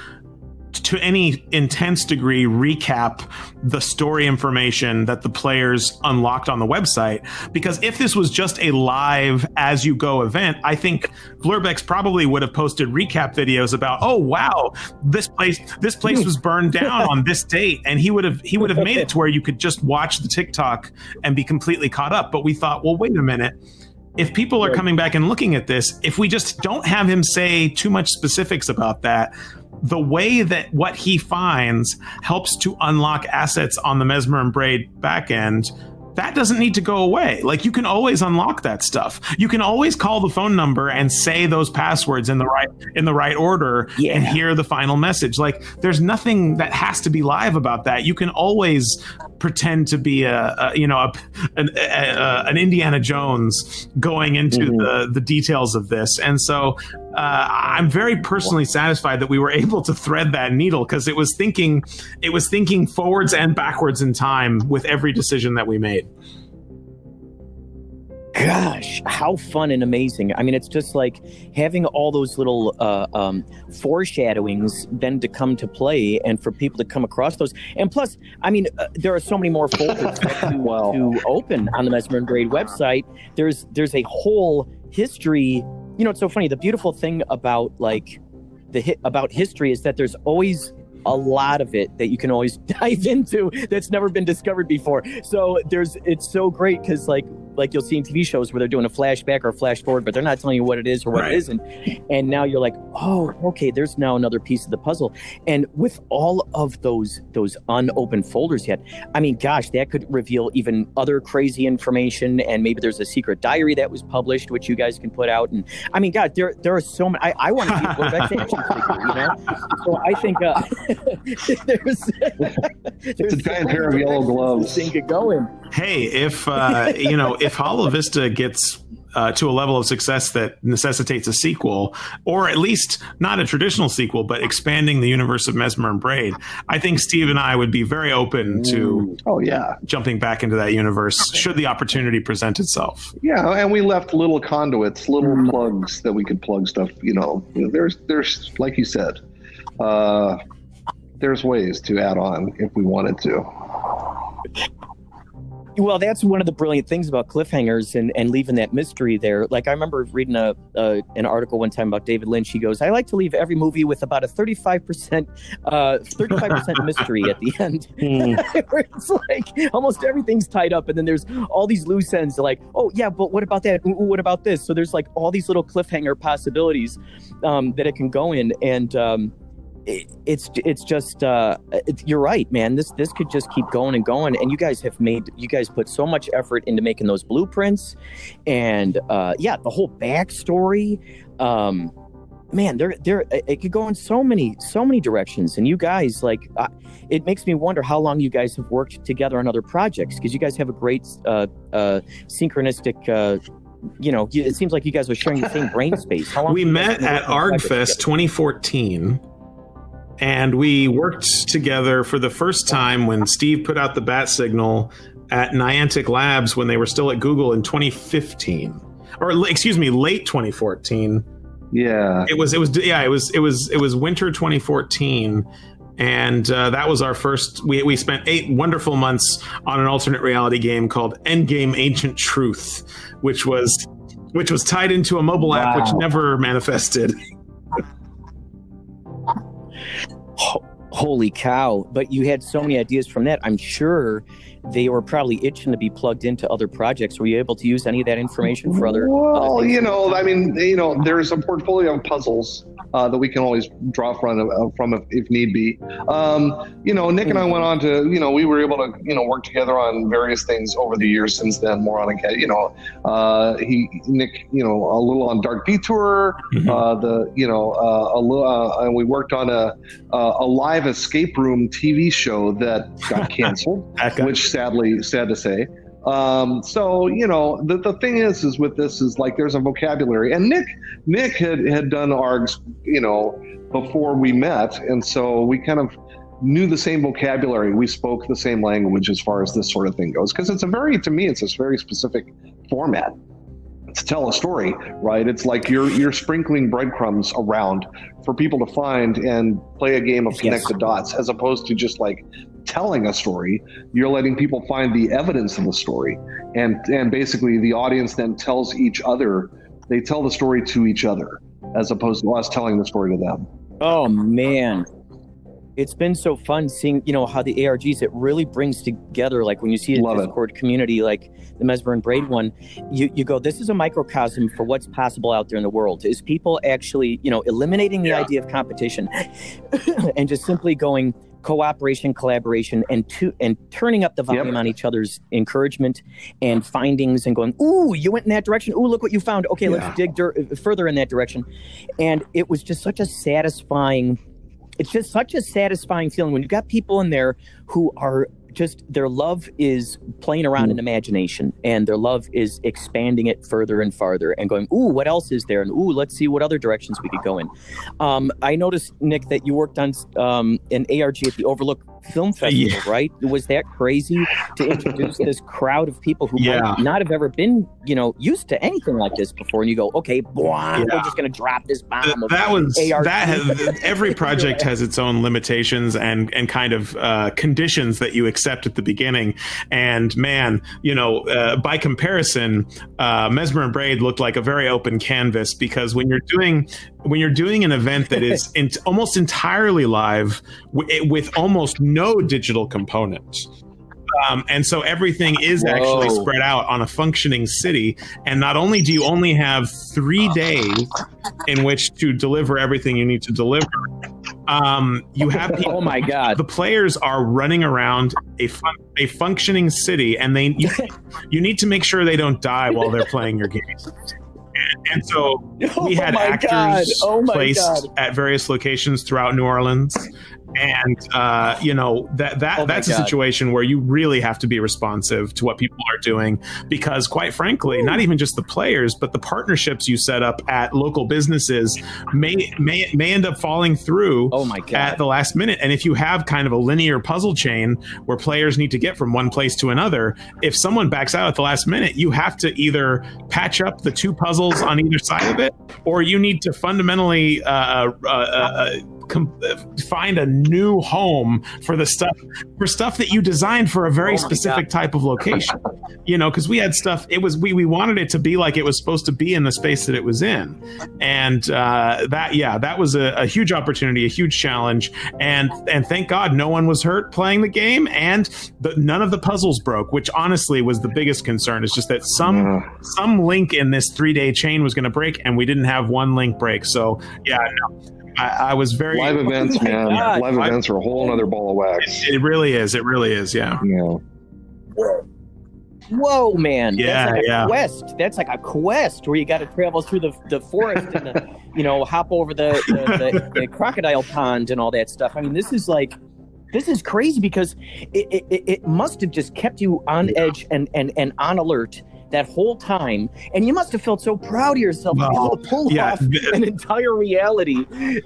to any intense degree recap the story information that the players unlocked on the website. Because if this was just a live as you go event i think blurbex probably would have posted recap videos about oh wow this place this place hmm. was burned down <laughs> on this date. And he would have he would have made it to where you could just watch the tiktok and be completely caught up. But we thought well wait a minute if people are coming back and looking at this, if we just don't have him say too much specifics about that, the way that what he finds helps to unlock assets on the Mesmer and Braid backend, that doesn't need to go away. Like you can always unlock that stuff. You can always call the phone number and say those passwords in the right in the right order Yeah. and hear the final message. Like there's nothing that has to be live about that. You can always pretend to be a, a you know a, an, a, an Indiana Jones going into Mhm. the the details of this, and so uh, I'm very personally satisfied that we were able to thread that needle because it was thinking it was thinking forwards and backwards in time with every decision that we made. Gosh, how fun and amazing! I mean, it's just like having all those little uh, um, foreshadowings then to come to play, and for people to come across those. And plus, I mean, uh, there are so many more folders to, <laughs> Wow. to open on the Mesmer and Braid website. There's there's a whole history. You know, it's so funny. The beautiful thing about like the hit about history is that there's always a lot of it that you can always <laughs> dive into that's never been discovered before. So there's it's so great because like like you'll see in TV shows where they're doing a flashback or a flash forward, but they're not telling you what it is or what Right. it isn't. And now you're like, oh, okay, there's now another piece of the puzzle. And with all of those those unopened folders yet, I mean, gosh, that could reveal even other crazy information. And maybe there's a secret diary that was published, which you guys can put out. And I mean, God, there there are so many. I, I want to Blurbeck's action figure, you know. So I think uh, <laughs> there's It's a giant pair of yellow gloves. Thing could go in. Hey, if uh, you know if Hollow Vista gets uh, to a level of success that necessitates a sequel, or at least not a traditional sequel, but expanding the universe of Mesmer and Braid, I think Steve and I would be very open to Oh yeah, jumping back into that universe should the opportunity present itself. yeah. And we left little conduits, little plugs that we could plug stuff. You know, there's there's like you said, uh, there's ways to add on if we wanted to. Well, that's one of the brilliant things about cliffhangers and, and leaving that mystery there. Like I remember reading a, a an article one time about David Lynch. He goes, "I like to leave every movie with about a thirty five percent, thirty five percent mystery at the end. <laughs> <laughs> Where it's like almost everything's tied up, and then there's all these loose ends. Like, oh yeah, but what about that? Ooh, ooh, what about this? So there's like all these little cliffhanger possibilities um, that it can go in, and um, it, it's it's just uh, it, you're right, man. This this could just keep going and going. And you guys have made you guys put so much effort into making those blueprints, and uh, yeah, the whole backstory. Um, man, there there it could go in so many so many directions. And you guys like, uh, it makes me wonder how long you guys have worked together on other projects because you guys have a great uh, uh, synchronistic. Uh, you know, it seems like you guys were sharing the same brain <laughs> space. How long We have you guys met at working on projects ArgFest 2014. And we worked together for the first time when Steve put out the bat signal at Niantic Labs when they were still at Google in 2015. Or excuse me, late 2014. Yeah, It was it was yeah, it was it was it was winter 2014 and uh, that was our first we, we spent eight wonderful months on an alternate reality game called endgame ancient truth which was which was tied into a mobile app which never manifested Ho- holy cow. But you had so many ideas from that. I'm sure they were probably itching to be plugged into other projects. Were you able to use any of that information for other, Well, other you know, I mean, you know, there's a portfolio of puzzles uh, that we can always draw from uh, from if, if need be. Um, you know, Nick and I went on to you know we were able to you know work together on various things over the years since then. More on a you know uh, he Nick you know a little on Dark Detour, mm-hmm. uh, the you know uh, a little uh, and we worked on a a live escape room TV show that got <laughs> canceled, which sadly sad to say. Um, so you know the, the thing is is with this is like there's a vocabulary. And Nick Nick had had done ARGs you know before we met. And so we kind of knew the same vocabulary. We spoke the same language as far as this sort of thing goes. Because it's a very to me it's a very specific format to tell a story right? It's like you're you're sprinkling breadcrumbs around for people to find and play a game of connect yes. the dots as opposed to just like telling a story you're letting people find the evidence of the story and and basically the audience then tells each other they tell the story to each other as opposed to us telling the story to them oh man it's been so fun seeing you know how the args it really brings together like when you see a Love discord it. community like the mesmer and braid one you, you go this is a microcosm for what's possible out there in the world is people actually you know eliminating the yeah. idea of competition <laughs> and just simply going cooperation, collaboration, and to and turning up the volume yep. on each other's encouragement and findings, and going, "Ooh, you went in that direction. Ooh, look what you found. Okay, yeah. let's dig dir- further in that direction." And it was just such a satisfying. It's just such a satisfying feeling when you've got people in there who are just their love is playing around mm. in imagination and their love is expanding it further and farther and going, ooh, what else is there? And ooh, let's see what other directions we could go in. Um, I noticed, Nick, that you worked on um, an ARG at the Overlook film <laughs> festival, yeah. right? Was that crazy to introduce this crowd of people who yeah. might not have ever been, you know, used to anything like this before? And you go, okay, yeah. we're just going to drop this bomb. that was that. Has, every <laughs> project has its own limitations and and kind of uh, conditions that you accept at the beginning. And man, you know, uh, by comparison, uh, Mesmer and Braid looked like a very open canvas because when you're doing when you're doing an event that is <laughs> in, almost entirely live w- with almost no digital component. Um, and so everything is Whoa. actually spread out on a functioning city. And not only do you only have three days in which to deliver everything you need to deliver, um, you have <laughs> people, oh my god, the players are running around a fun, a functioning city, and they you, <laughs> you need to make sure they don't die while they're playing your game. And, so <laughs> we had oh actors oh placed God. at various locations throughout New Orleans and uh, you know that that oh that's God. a situation where you really have to be responsive to what people are doing because quite frankly Ooh. not even just the players but the partnerships you set up at local businesses may may may end up falling through oh my God. at the last minute and if you have kind of a linear puzzle chain where players need to get from one place to another if someone backs out at the last minute you have to either patch up the two puzzles on either side of it or you need to fundamentally uh, uh, uh, uh com- find a new home for the stuff for stuff that you designed for a very oh specific God. type of location. <laughs> you know, because we had stuff. It was we we wanted it to be like it was supposed to be in the space that it was in, and uh, that yeah, that was a, a huge opportunity, a huge challenge, and and thank God no one was hurt playing the game, and the, none of the puzzles broke, which honestly was the biggest concern. Is just that some some link in this three day chain was going to break, and we didn't have one link break. So yeah, no, I, I was very live events, oh man. God. Live I, events are a whole other ball of wax. It, it, really is. It really is. Yeah. Yeah. Whoa, man! Yeah, That's like yeah. a quest. That's like a quest where you got to travel through the, the forest and the, <laughs> you know hop over the the, the the, <laughs> crocodile pond and all that stuff. I mean, this is like this is crazy because it, it, it must have just kept you on edge and, and, and on alert that whole time, and you must have felt so proud of yourself well, to be able to pull yeah, off <laughs> an entire reality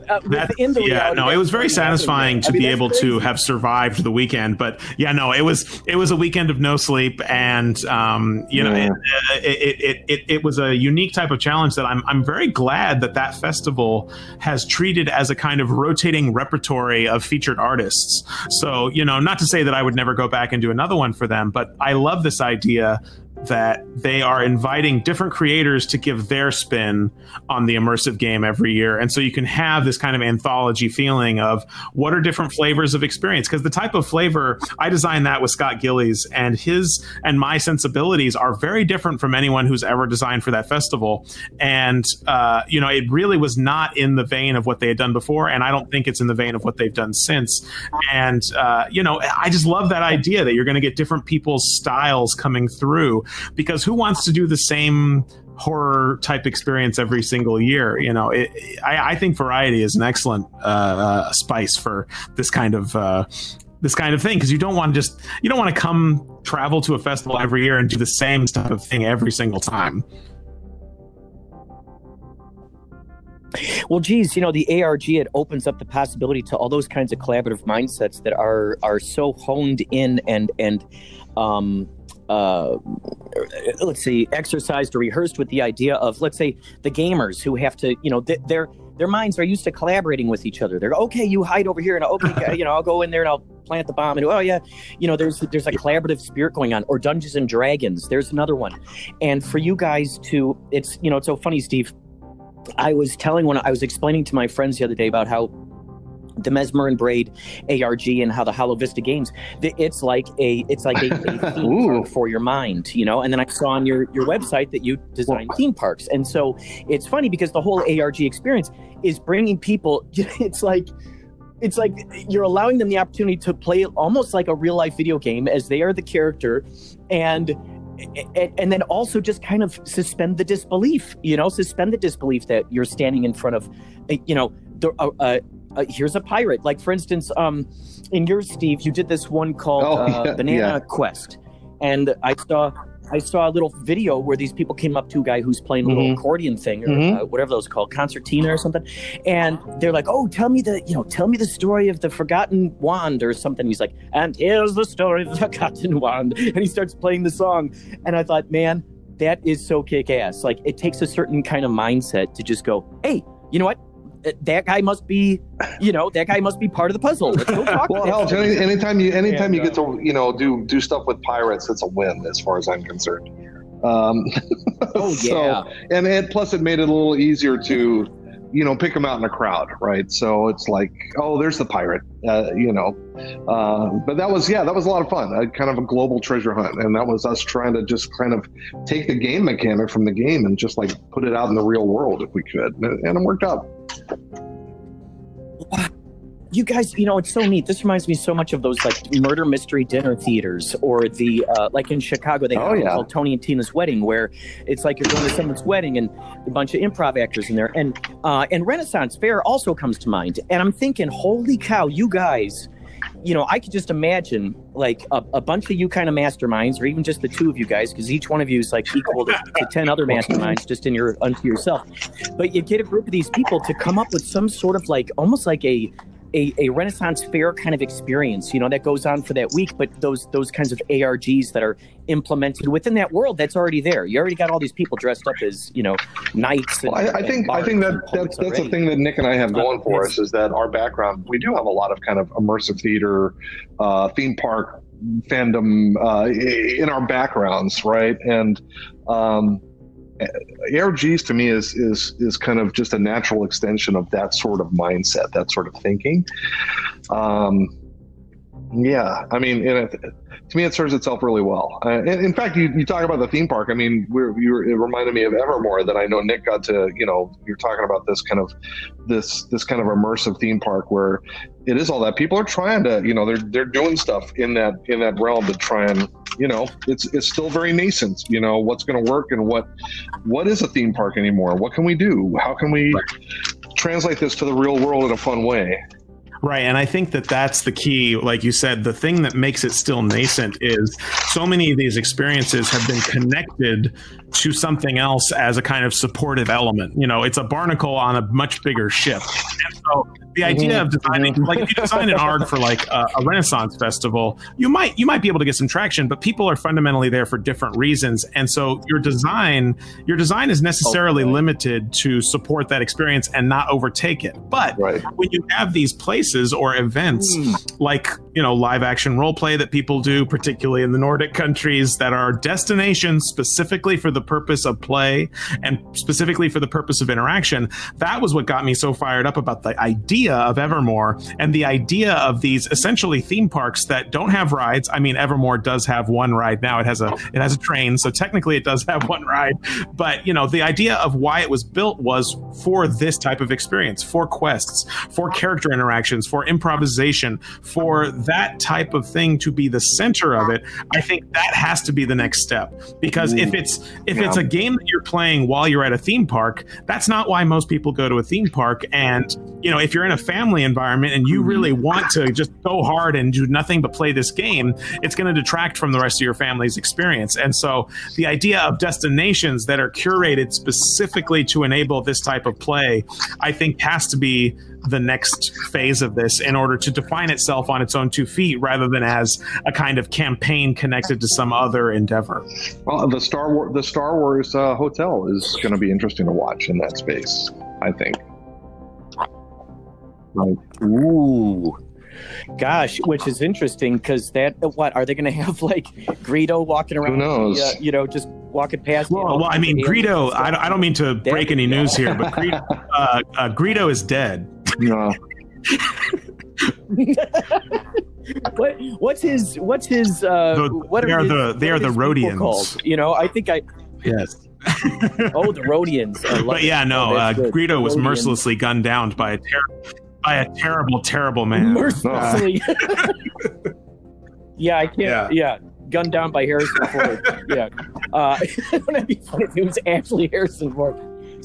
uh, within the yeah, reality. no, it was very satisfying to I mean, be able crazy. to have survived the weekend. But yeah, no, it was it was a weekend of no sleep, and um, you know, it, it, it, it, it was a unique type of challenge that I'm I'm very glad that that festival has treated as a kind of rotating repertory of featured artists. So you know, not to say that I would never go back and do another one for them, but I love this idea that they are inviting different creators to give their spin on the immersive game every year. And so you can have this kind of anthology feeling of what are different flavors of experience. Because the type of flavor, I designed that with Scott Gillies, and his and my sensibilities are very different from anyone who's ever designed for that festival. And, uh, you know, it really was not in the vein of what they had done before. And I don't think it's in the vein of what they've done since. And, uh, you know, I just love that idea that you're going to get different people's styles coming through because who wants to do the same horror type experience every single year. You know, it, I, I, think variety is an excellent uh, uh, spice for this kind of uh, this kind of thing because you don't want to just you don't want to come travel to a festival every year and do the same type of thing every single time. Well, geez, you know, the ARG it opens up the possibility to all those kinds of collaborative mindsets that are are so honed in and and um, uh, let's see, exercised or rehearsed with the idea of, let's say, the gamers who have to, you know, th- their their minds are used to collaborating with each other. They're okay, you hide over here, and okay, <laughs> you know, I'll go in there and I'll plant the bomb, and oh yeah, you know, there's there's a collaborative spirit going on. Or Dungeons and Dragons, there's another one, and for you guys to, it's you know, it's so funny, Steve. I was telling when I was explaining to my friends the other day about how the Mesmer and Braid ARG and how the Hollow Vista games. It's like a it's like a, a <laughs> theme park for your mind, you know. And then I saw on your your website that you design theme parks, and so it's funny because the whole ARG experience is bringing people. <laughs> It's like it's like you're allowing them the opportunity to play almost like a real life video game as they are the character, and. And, and, then also just kind of suspend the disbelief, you know, suspend the disbelief that you're standing in front of, you know, the, uh, uh, here's a pirate. Like for instance, um, in yours, Steve, you did this one called oh, <laughs> uh, yeah, Banana yeah. Quest, and I saw I saw a little video where these people came up to a guy who's playing a little mm-hmm. accordion thing or mm-hmm. uh, whatever those called, concertina or something, and they're like, "Oh, tell me the you know, tell me the story of the forgotten wand or something." He's like, "And here's the story of the <laughs> forgotten wand," and he starts playing the song, and I thought, man, that is so kick ass. Like it takes a certain kind of mindset to just go, "Hey, you know what? That guy must be, you know, that guy must be part of the puzzle. <laughs> well, hell, any, anytime you anytime you get to you know do do stuff with pirates, it's a win as far as I'm concerned. Um, <laughs> oh yeah, so, and and plus it made it a little easier to you know pick them out in a crowd right? So it's like oh there's the pirate uh, you know. Uh, but that was yeah that was a lot of fun uh, kind of a global treasure hunt. And that was us trying to just kind of take the game mechanic from the game and just like put it out in the real world if we could. And it worked out you guys, you know, it's so neat. This reminds me so much of those like murder mystery dinner theaters, or the uh, like in Chicago they have oh, yeah. called Tony and Tina's Wedding, where it's like you're going to someone's wedding and a bunch of improv actors in there, and uh, and Renaissance Fair also comes to mind. And I'm thinking, holy cow, you guys you know, I could just imagine like a, a, bunch of you kind of masterminds, or even just the two of you guys, because each one of you is like equal to, to, 10 other masterminds just in your unto yourself. But you get a group of these people to come up with some sort of like almost like a a, a Renaissance fair kind of experience, you know, that goes on for that week, but those those kinds of ARGs that are implemented within that world that's already there. You already got all these people dressed up as, you know, knights. And, well, I, I, think I think that that's that's the thing that Nick and I have going for us is that our background we do have a lot of kind of immersive theater, uh, theme park fandom uh, in our backgrounds, right? And um, ARGs to me is is is kind of just a natural extension of that sort of mindset, that sort of thinking. Um, yeah, I mean, it, to me, it serves itself really well. Uh, in, fact, you, you talk about the theme park. I mean, we're, you it reminded me of Evermore that I know Nick got to. You know, you're talking about this kind of this this kind of immersive theme park where it is all that people are trying to. You know, they're they're doing stuff in that in that realm to try and you know it's it's still very nascent you know what's going to work and what what is a theme park anymore? What can we do? How can we translate this to the real world in a fun way Right. And I think that that's the key. Like you said, the thing that makes it still nascent is so many of these experiences have been connected to something else as a kind of supportive element. You know, it's a barnacle on a much bigger ship. And so the idea mm-hmm. of designing, mm-hmm. like if you design an ARG for like a, a, Renaissance festival, you might you might be able to get some traction, but people are fundamentally there for different reasons, and so your design your design is necessarily okay. limited to support that experience and not overtake it. But right. when you have these places or events mm. like you know live action role play that people do, particularly in the Nordic countries, that are destinations specifically for the purpose of play and specifically for the purpose of interaction. That was what got me so fired up about the idea of Evermore and the idea of these essentially theme parks that don't have rides. I mean, Evermore does have one ride now. It has a it has a train, so technically it does have one ride. But you know, the idea of why it was built was for this type of experience, for quests, for character interactions, for improvisation, for that type of thing to be the center of it. I think that has to be the next step because if mm. it's if it's a game that you're playing while you're at a theme park, that's not why most people go to a theme park. And you know, if you're in a family environment and you really mm-hmm. want to just go hard and do nothing but play this game, it's going to detract from the rest of your family's experience. And so the idea of destinations that are curated specifically to enable this type of play, I think has to be the next phase of this in order to define itself on its own two feet rather than as a kind of campaign connected to some other endeavor. Well, the Star Wars the Star Wars uh, hotel is going to be interesting to watch in that space. I think. Right. Ooh. Gosh, which is interesting because that what are they going <laughs> to have like Greedo walking around? Who knows? The, uh, you know, just walking past. Well, well I mean, Greedo. I don't, I don't mean to break any news here, but <laughs> Greedo, uh, uh, Greedo is dead. No. <laughs> what what's his what's his uh The- what they are his- the- they are the Rodians. called? You know, I think I Yes. <laughs> oh the Rodians. But it. yeah, no. Oh, Uh. Greedo was mercilessly gunned down by a ter- by a terrible, terrible man. mercilessly. <laughs> yeah, I can't. Yeah. gunned down by Harrison Ford. yeah, uh, that'd be funny if it was actually Harrison Ford.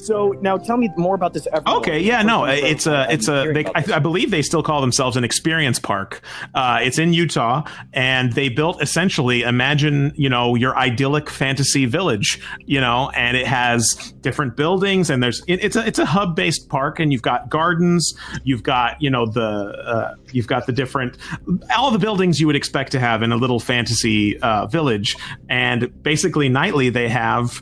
So now tell me more about this. Evermore. Okay, yeah, no, it's a, it's a. They, I. I believe they still call themselves an experience park. Uh, it's in Utah, and they built essentially, imagine, you know, your idyllic fantasy village, you know, and it has different buildings, and there's, it, it's a, it's a hub based park, and you've got gardens, you've got, you know, the, uh, you've got the different, all the buildings you would expect to have in a little fantasy uh, village, and basically nightly they have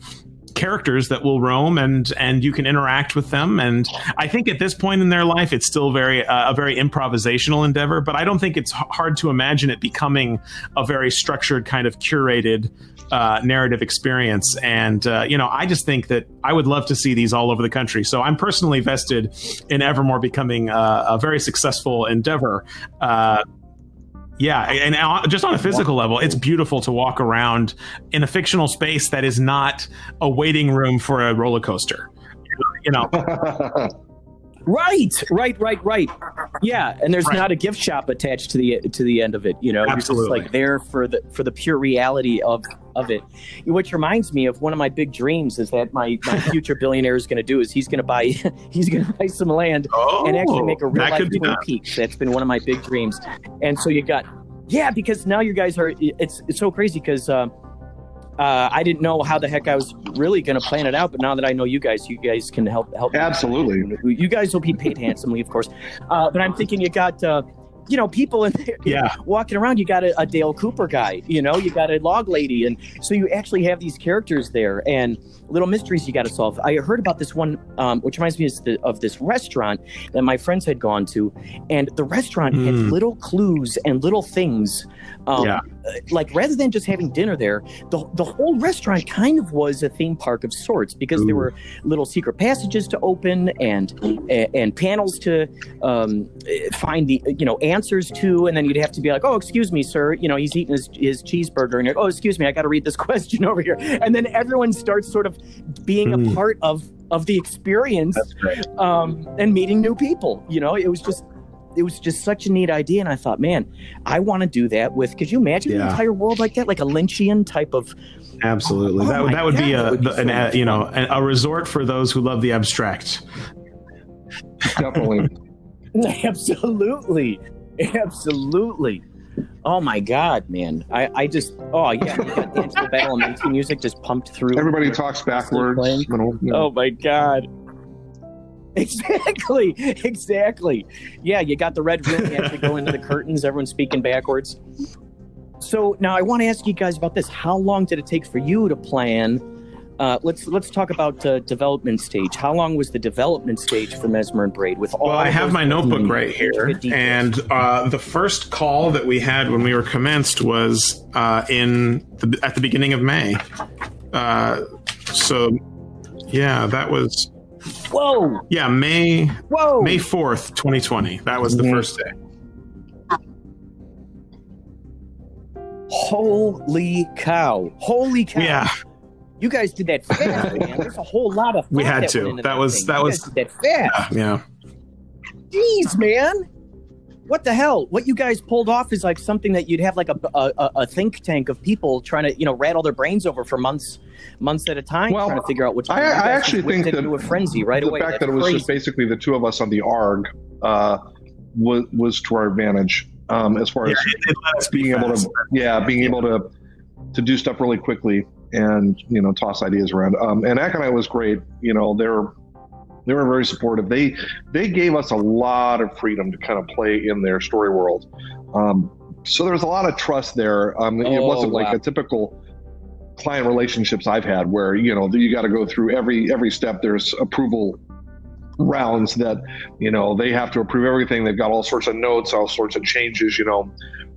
characters that will roam and and you can interact with them. And i think at this point in their life it's still very uh, a very improvisational endeavor but i don't think it's hard to imagine it becoming a very structured kind of curated uh, narrative experience. And uh, you know i just think that i would love to see these all over the country. So i'm personally vested in evermore becoming uh, a very successful endeavor uh, yeah, and just on a physical level, it's beautiful to walk around in a fictional space that is not a waiting room for a roller coaster. You know, <laughs> Right, right, right, right. Yeah, and there's Right. not a gift shop attached to the to the end of it. You know, You're just like there for the for the pure reality of of it. Which reminds me of one of my big dreams is that my, my <laughs> future billionaire is going to do is he's going to buy <laughs> he's going to buy some land oh, and actually make a real that life Twin done. Peaks. That's been one of my big dreams. And so you got, yeah, because now you guys are. It's it's so crazy because uh, uh, I didn't know how the heck I was really going to plan it out, but now that I know you guys, you guys can help help. Absolutely. You guys will be paid handsomely, of course. Uh, but I'm thinking you got. Uh, you know, people in there Yeah. walking around. You got a, a Dale Cooper guy, you know, you got a log lady. And so you actually have these characters there and little mysteries you got to solve. I heard about this one, um, which reminds me of, the, of this restaurant that my friends had gone to. And the restaurant had Mm. little clues and little things. Um, Yeah. uh, Like rather than just having dinner there, the, the whole restaurant kind of was a theme park of sorts because there were little secret passages to open and and panels to um, find the you know answers to, and then you'd have to be like, oh, excuse me, sir, you know, he's eating his, his cheeseburger, and you're, oh, excuse me, I got to read this <laughs> question over here, and then everyone starts sort of being a Mm. part of of the experience um, and meeting new people. You know, it was just. It was just such a neat idea, and I thought, man, I want to do that with. Could you imagine Yeah. an entire world like that, like a Lynchian type of? Absolutely, Oh that would that would be a would be an, so a you know a, a resort for those who love the abstract. Definitely. <laughs> Absolutely, absolutely. Oh my god, man! I, I just oh yeah, you got Angelo Badalamenti music just pumped through. Everybody talks backwards. you know. Oh my god. Exactly, exactly. Yeah, you got the red room. You have to go into the curtains. Everyone's speaking backwards. So now I want to ask you guys about this. How long did it take for you to plan Uh, let's let's talk about uh, development stage. How long was the development stage for Mesmer and Braid? With all Well, I have my notebook right here, details? and uh, the first call that we had when we were commenced was uh, in the, at the beginning of May. Uh, so, yeah, that was whoa, yeah May whoa, May fourth, twenty twenty. That was the Mhm. first day. holy cow, holy cow! Yeah, You guys did that fast, <laughs> man. There's a whole lot of We had that to. went into That was- thing. that You was- guys did that fast. yeah. Jeez, man. What the hell? What you guys pulled off is like something that you'd have like a, a, a- a think tank of people trying to, you know, rattle their brains over for months, months at a time, Well, trying to figure out which. I- I actually think that into a frenzy right the away. fact That's that it was just basically the two of us on the ARG uh, was was to our advantage um, as far Yeah, as it, it let us be being able to yeah being able to to do stuff really quickly and you know toss ideas around. Um, and Aconite was great. You know they're they were very supportive. They they gave us a lot of freedom to kind of play in their story world. Um, so there's a lot of trust there. Um, it Oh, wasn't like a typical client relationships I've had where you know you got to go through every every step. There's approval rounds that you know they have to approve everything. They've got all sorts of notes all sorts of changes you know.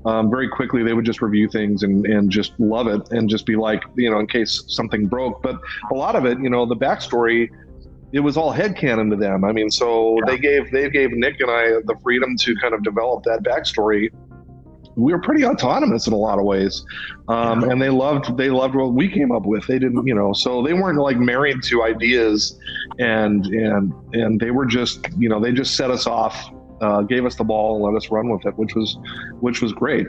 Um, very quickly they would just review things and, and just love it and just be like you know in case something broke. But a lot of it you know the backstory it was all headcanon to them. I mean so they gave they gave nick and i the freedom to kind of develop that backstory we were pretty autonomous in a lot of ways. Um, and they loved they loved what we came up with. They didn't you know so they weren't like married to ideas and and and they were just you know they just set us off uh, gave us the ball and let us run with it which was which was great.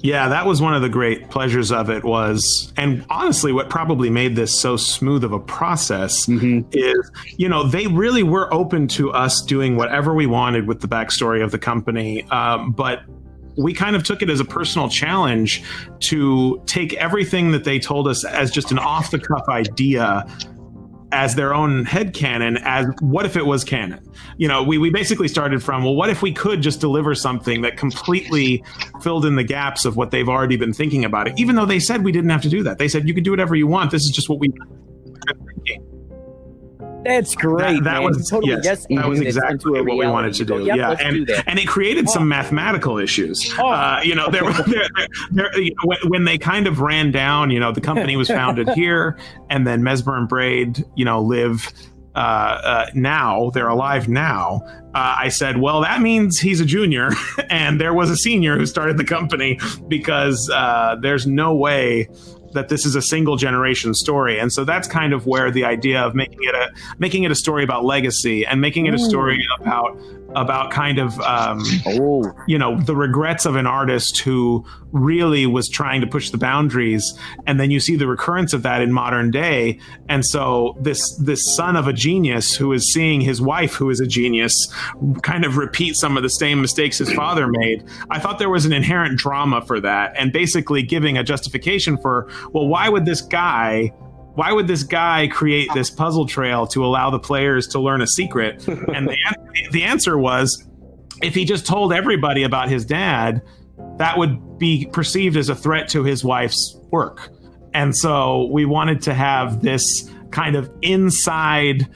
Yeah, that was one of the great pleasures of it was and honestly what probably made this so smooth of a process is you know they really were open to us doing whatever we wanted with the backstory of the company um, but we kind of took it as a personal challenge to take everything that they told us as just an off the cuff idea as their own head canon as what if it was canon? You know we, we basically started from well what if we could just deliver something that completely filled in the gaps of what they've already been thinking about it? Even though they said we didn't have to do that. They said you can do whatever you want. This is just what we That's great. that, that was totally yes, that was exactly what we wanted to go, do. "Yep, yeah, and do and it created some Oh. mathematical issues. Oh. Uh, you know, <laughs> there, there, there, you know, when, when they kind of ran down. You know, the company was founded <laughs> here, and then Mesmer and Braid, you know, live. Uh, uh, now they're alive now. Uh, I said, well, that means he's a junior, <laughs> and there was a senior who started the company because uh, there's no way that this is a single generation story. And so that's kind of where the idea of making it a making it a story about legacy and making it a story about about kind of um, Oh, you know the regrets of an artist who really was trying to push the boundaries. And then you see the recurrence of that in modern day. And so this this son of a genius who is seeing his wife who is a genius kind of repeat some of the same mistakes his father made i thought there was an inherent drama for that and basically giving a justification for well why would this guy why would this guy create this puzzle trail to allow the players to learn a secret <laughs> and the, an- the answer was if he just told everybody about his dad, that would be perceived as a threat to his wife's work. And so we wanted to have this kind of inside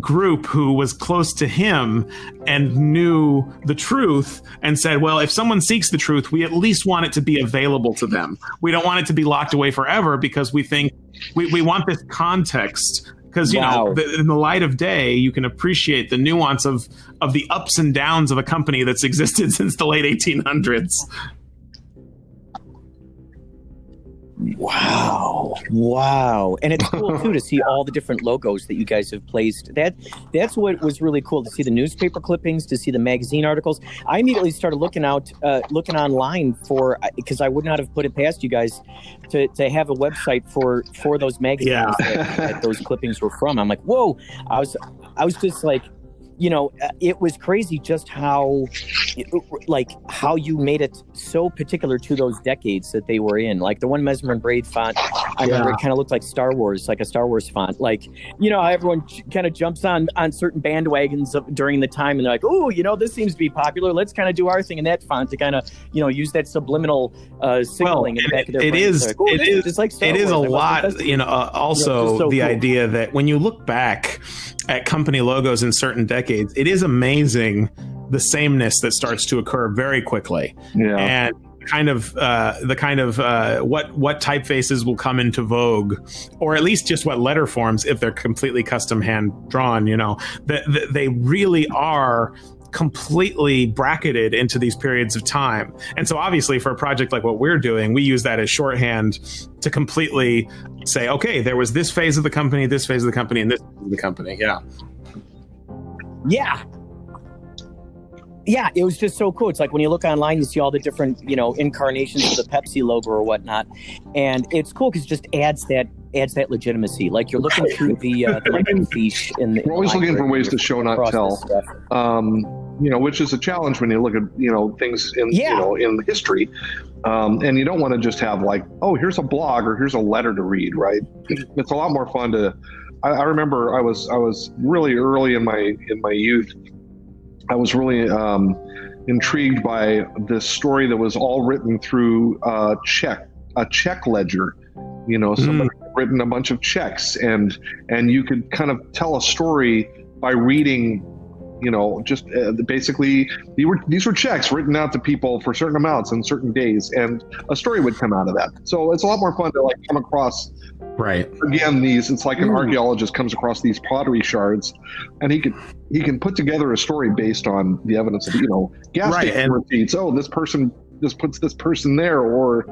group who was close to him and knew the truth and said, well, if someone seeks the truth, we at least want it to be available to them. We don't want it to be locked away forever because we think we, we want this context because you Wow. know the, in the light of day you can appreciate the nuance of of the ups and downs of a company that's <laughs> existed since the late 1800s wow, wow! And it's cool too to <laughs> see all the different logos that you guys have placed. That that's what was really cool to see the newspaper clippings, to see the magazine articles. I immediately started looking out, uh, looking online for because I would not have put it past you guys to, to have a website for for those magazines Yeah. that, that those clippings were from. I'm like, whoa! I was I was just like. You know, uh, it was crazy just how, like, how you made it so particular to those decades that they were in. Like the one Mesmer and Braid font I remember it kind of looked like Star Wars, like a Star Wars font. Like, you know, everyone kind of jumps on on certain bandwagons of, during the time, and they're like, "Oh, you know, this seems to be popular. Let's kind of do our thing in that font to kind of, you know, use that subliminal uh, signaling well, in the back of their it is, Like, "Oh, it is, just like Star it is a Wars. Lot. You know, uh, also just so the cool. idea that when you look back at company logos in certain decades, it is amazing the sameness that starts to occur very quickly. Yeah. and kind of uh, the kind of uh, what what typefaces will come into vogue, or at least just what letter forms if they're completely custom hand drawn. You know that that they really are completely bracketed into these periods of time. And so obviously for a project like what we're doing, we use that as shorthand to completely say, okay, there was this phase of the company, this phase of the company, and this phase of the company. Yeah. Yeah. Yeah, it was just so cool. It's like when you look online, you see all the different, you know, incarnations of the Pepsi logo or whatnot, and it's cool because it just adds that adds that legitimacy. Like you're looking through the uh, the <laughs> fiche in the. We're always looking for ways to show, not tell. um, you know, which is a challenge when you look at you know things in Yeah. you know in history, um, and you don't want to just have like, oh, here's a blog or here's a letter to read, right? It's a lot more fun to. I, I remember I was I was really early in my in my youth. I was really um, intrigued by this story that was all written through uh, check a check ledger. You know, somebody had written a bunch of checks, and and you could kind of tell a story by reading you know, just uh, basically these were these were checks written out to people for certain amounts and certain days, and a story would come out of that. So it's a lot more fun to like come across Right. again these. It's like an Mm. archaeologist comes across these pottery shards, and he can he can put together a story based on the evidence of you know gas Right, station and- receipts. Oh, this person this puts this person there, or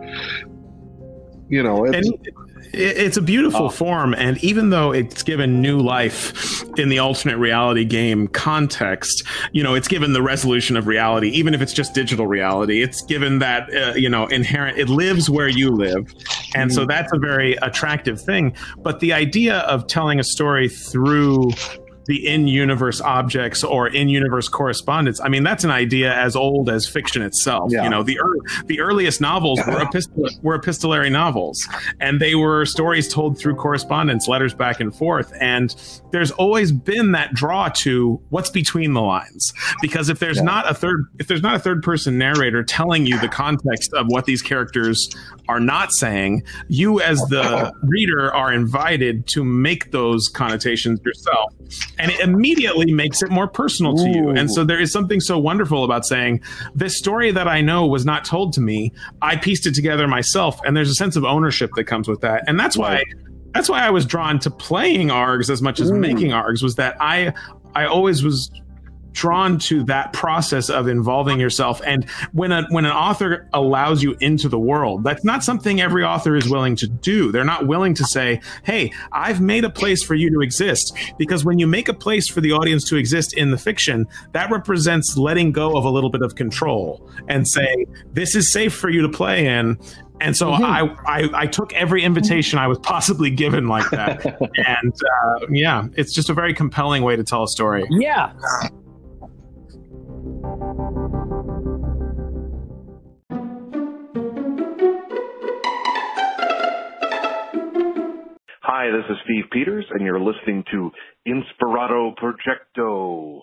you know, it's, and it- it's a beautiful Oh. form and even though it's given new life in the alternate reality game context you know it's given the resolution of reality even if it's just digital reality. It's given that uh, you know inherent it lives where you live and so that's a very attractive thing. But the idea of telling a story through the in-universe objects or in-universe correspondence. I mean, that's an idea as old as fiction itself. Yeah. You know, the ear the earliest novels were <laughs> epistol- were epistolary novels, and they were stories told through correspondence, letters back and forth. And there's always been that draw to what's between the lines, because if there's not a third if there's not a third person narrator telling you the context of what these characters are not saying, you as the reader are invited to make those connotations yourself. And it immediately makes it more personal to you. And so there is something so wonderful about saying, this story that I know was not told to me. I pieced it together myself. And there's a sense of ownership that comes with that. And that's why that's why I was drawn to playing ARGs as much as mm. making ARGs was that I I always was drawn to that process of involving yourself. And when a when an author allows you into the world that's not something every author is willing to do. They're not willing to say hey i've made a place for you to exist. Because when you make a place for the audience to exist in the fiction that represents letting go of a little bit of control and saying this is safe for you to play in. And so I, I I took every invitation I was possibly given like that, <laughs> and uh, yeah, it's just a very compelling way to tell a story. Yeah. Hi, this is Steve Peters, and you're listening to Inspirato Projecto.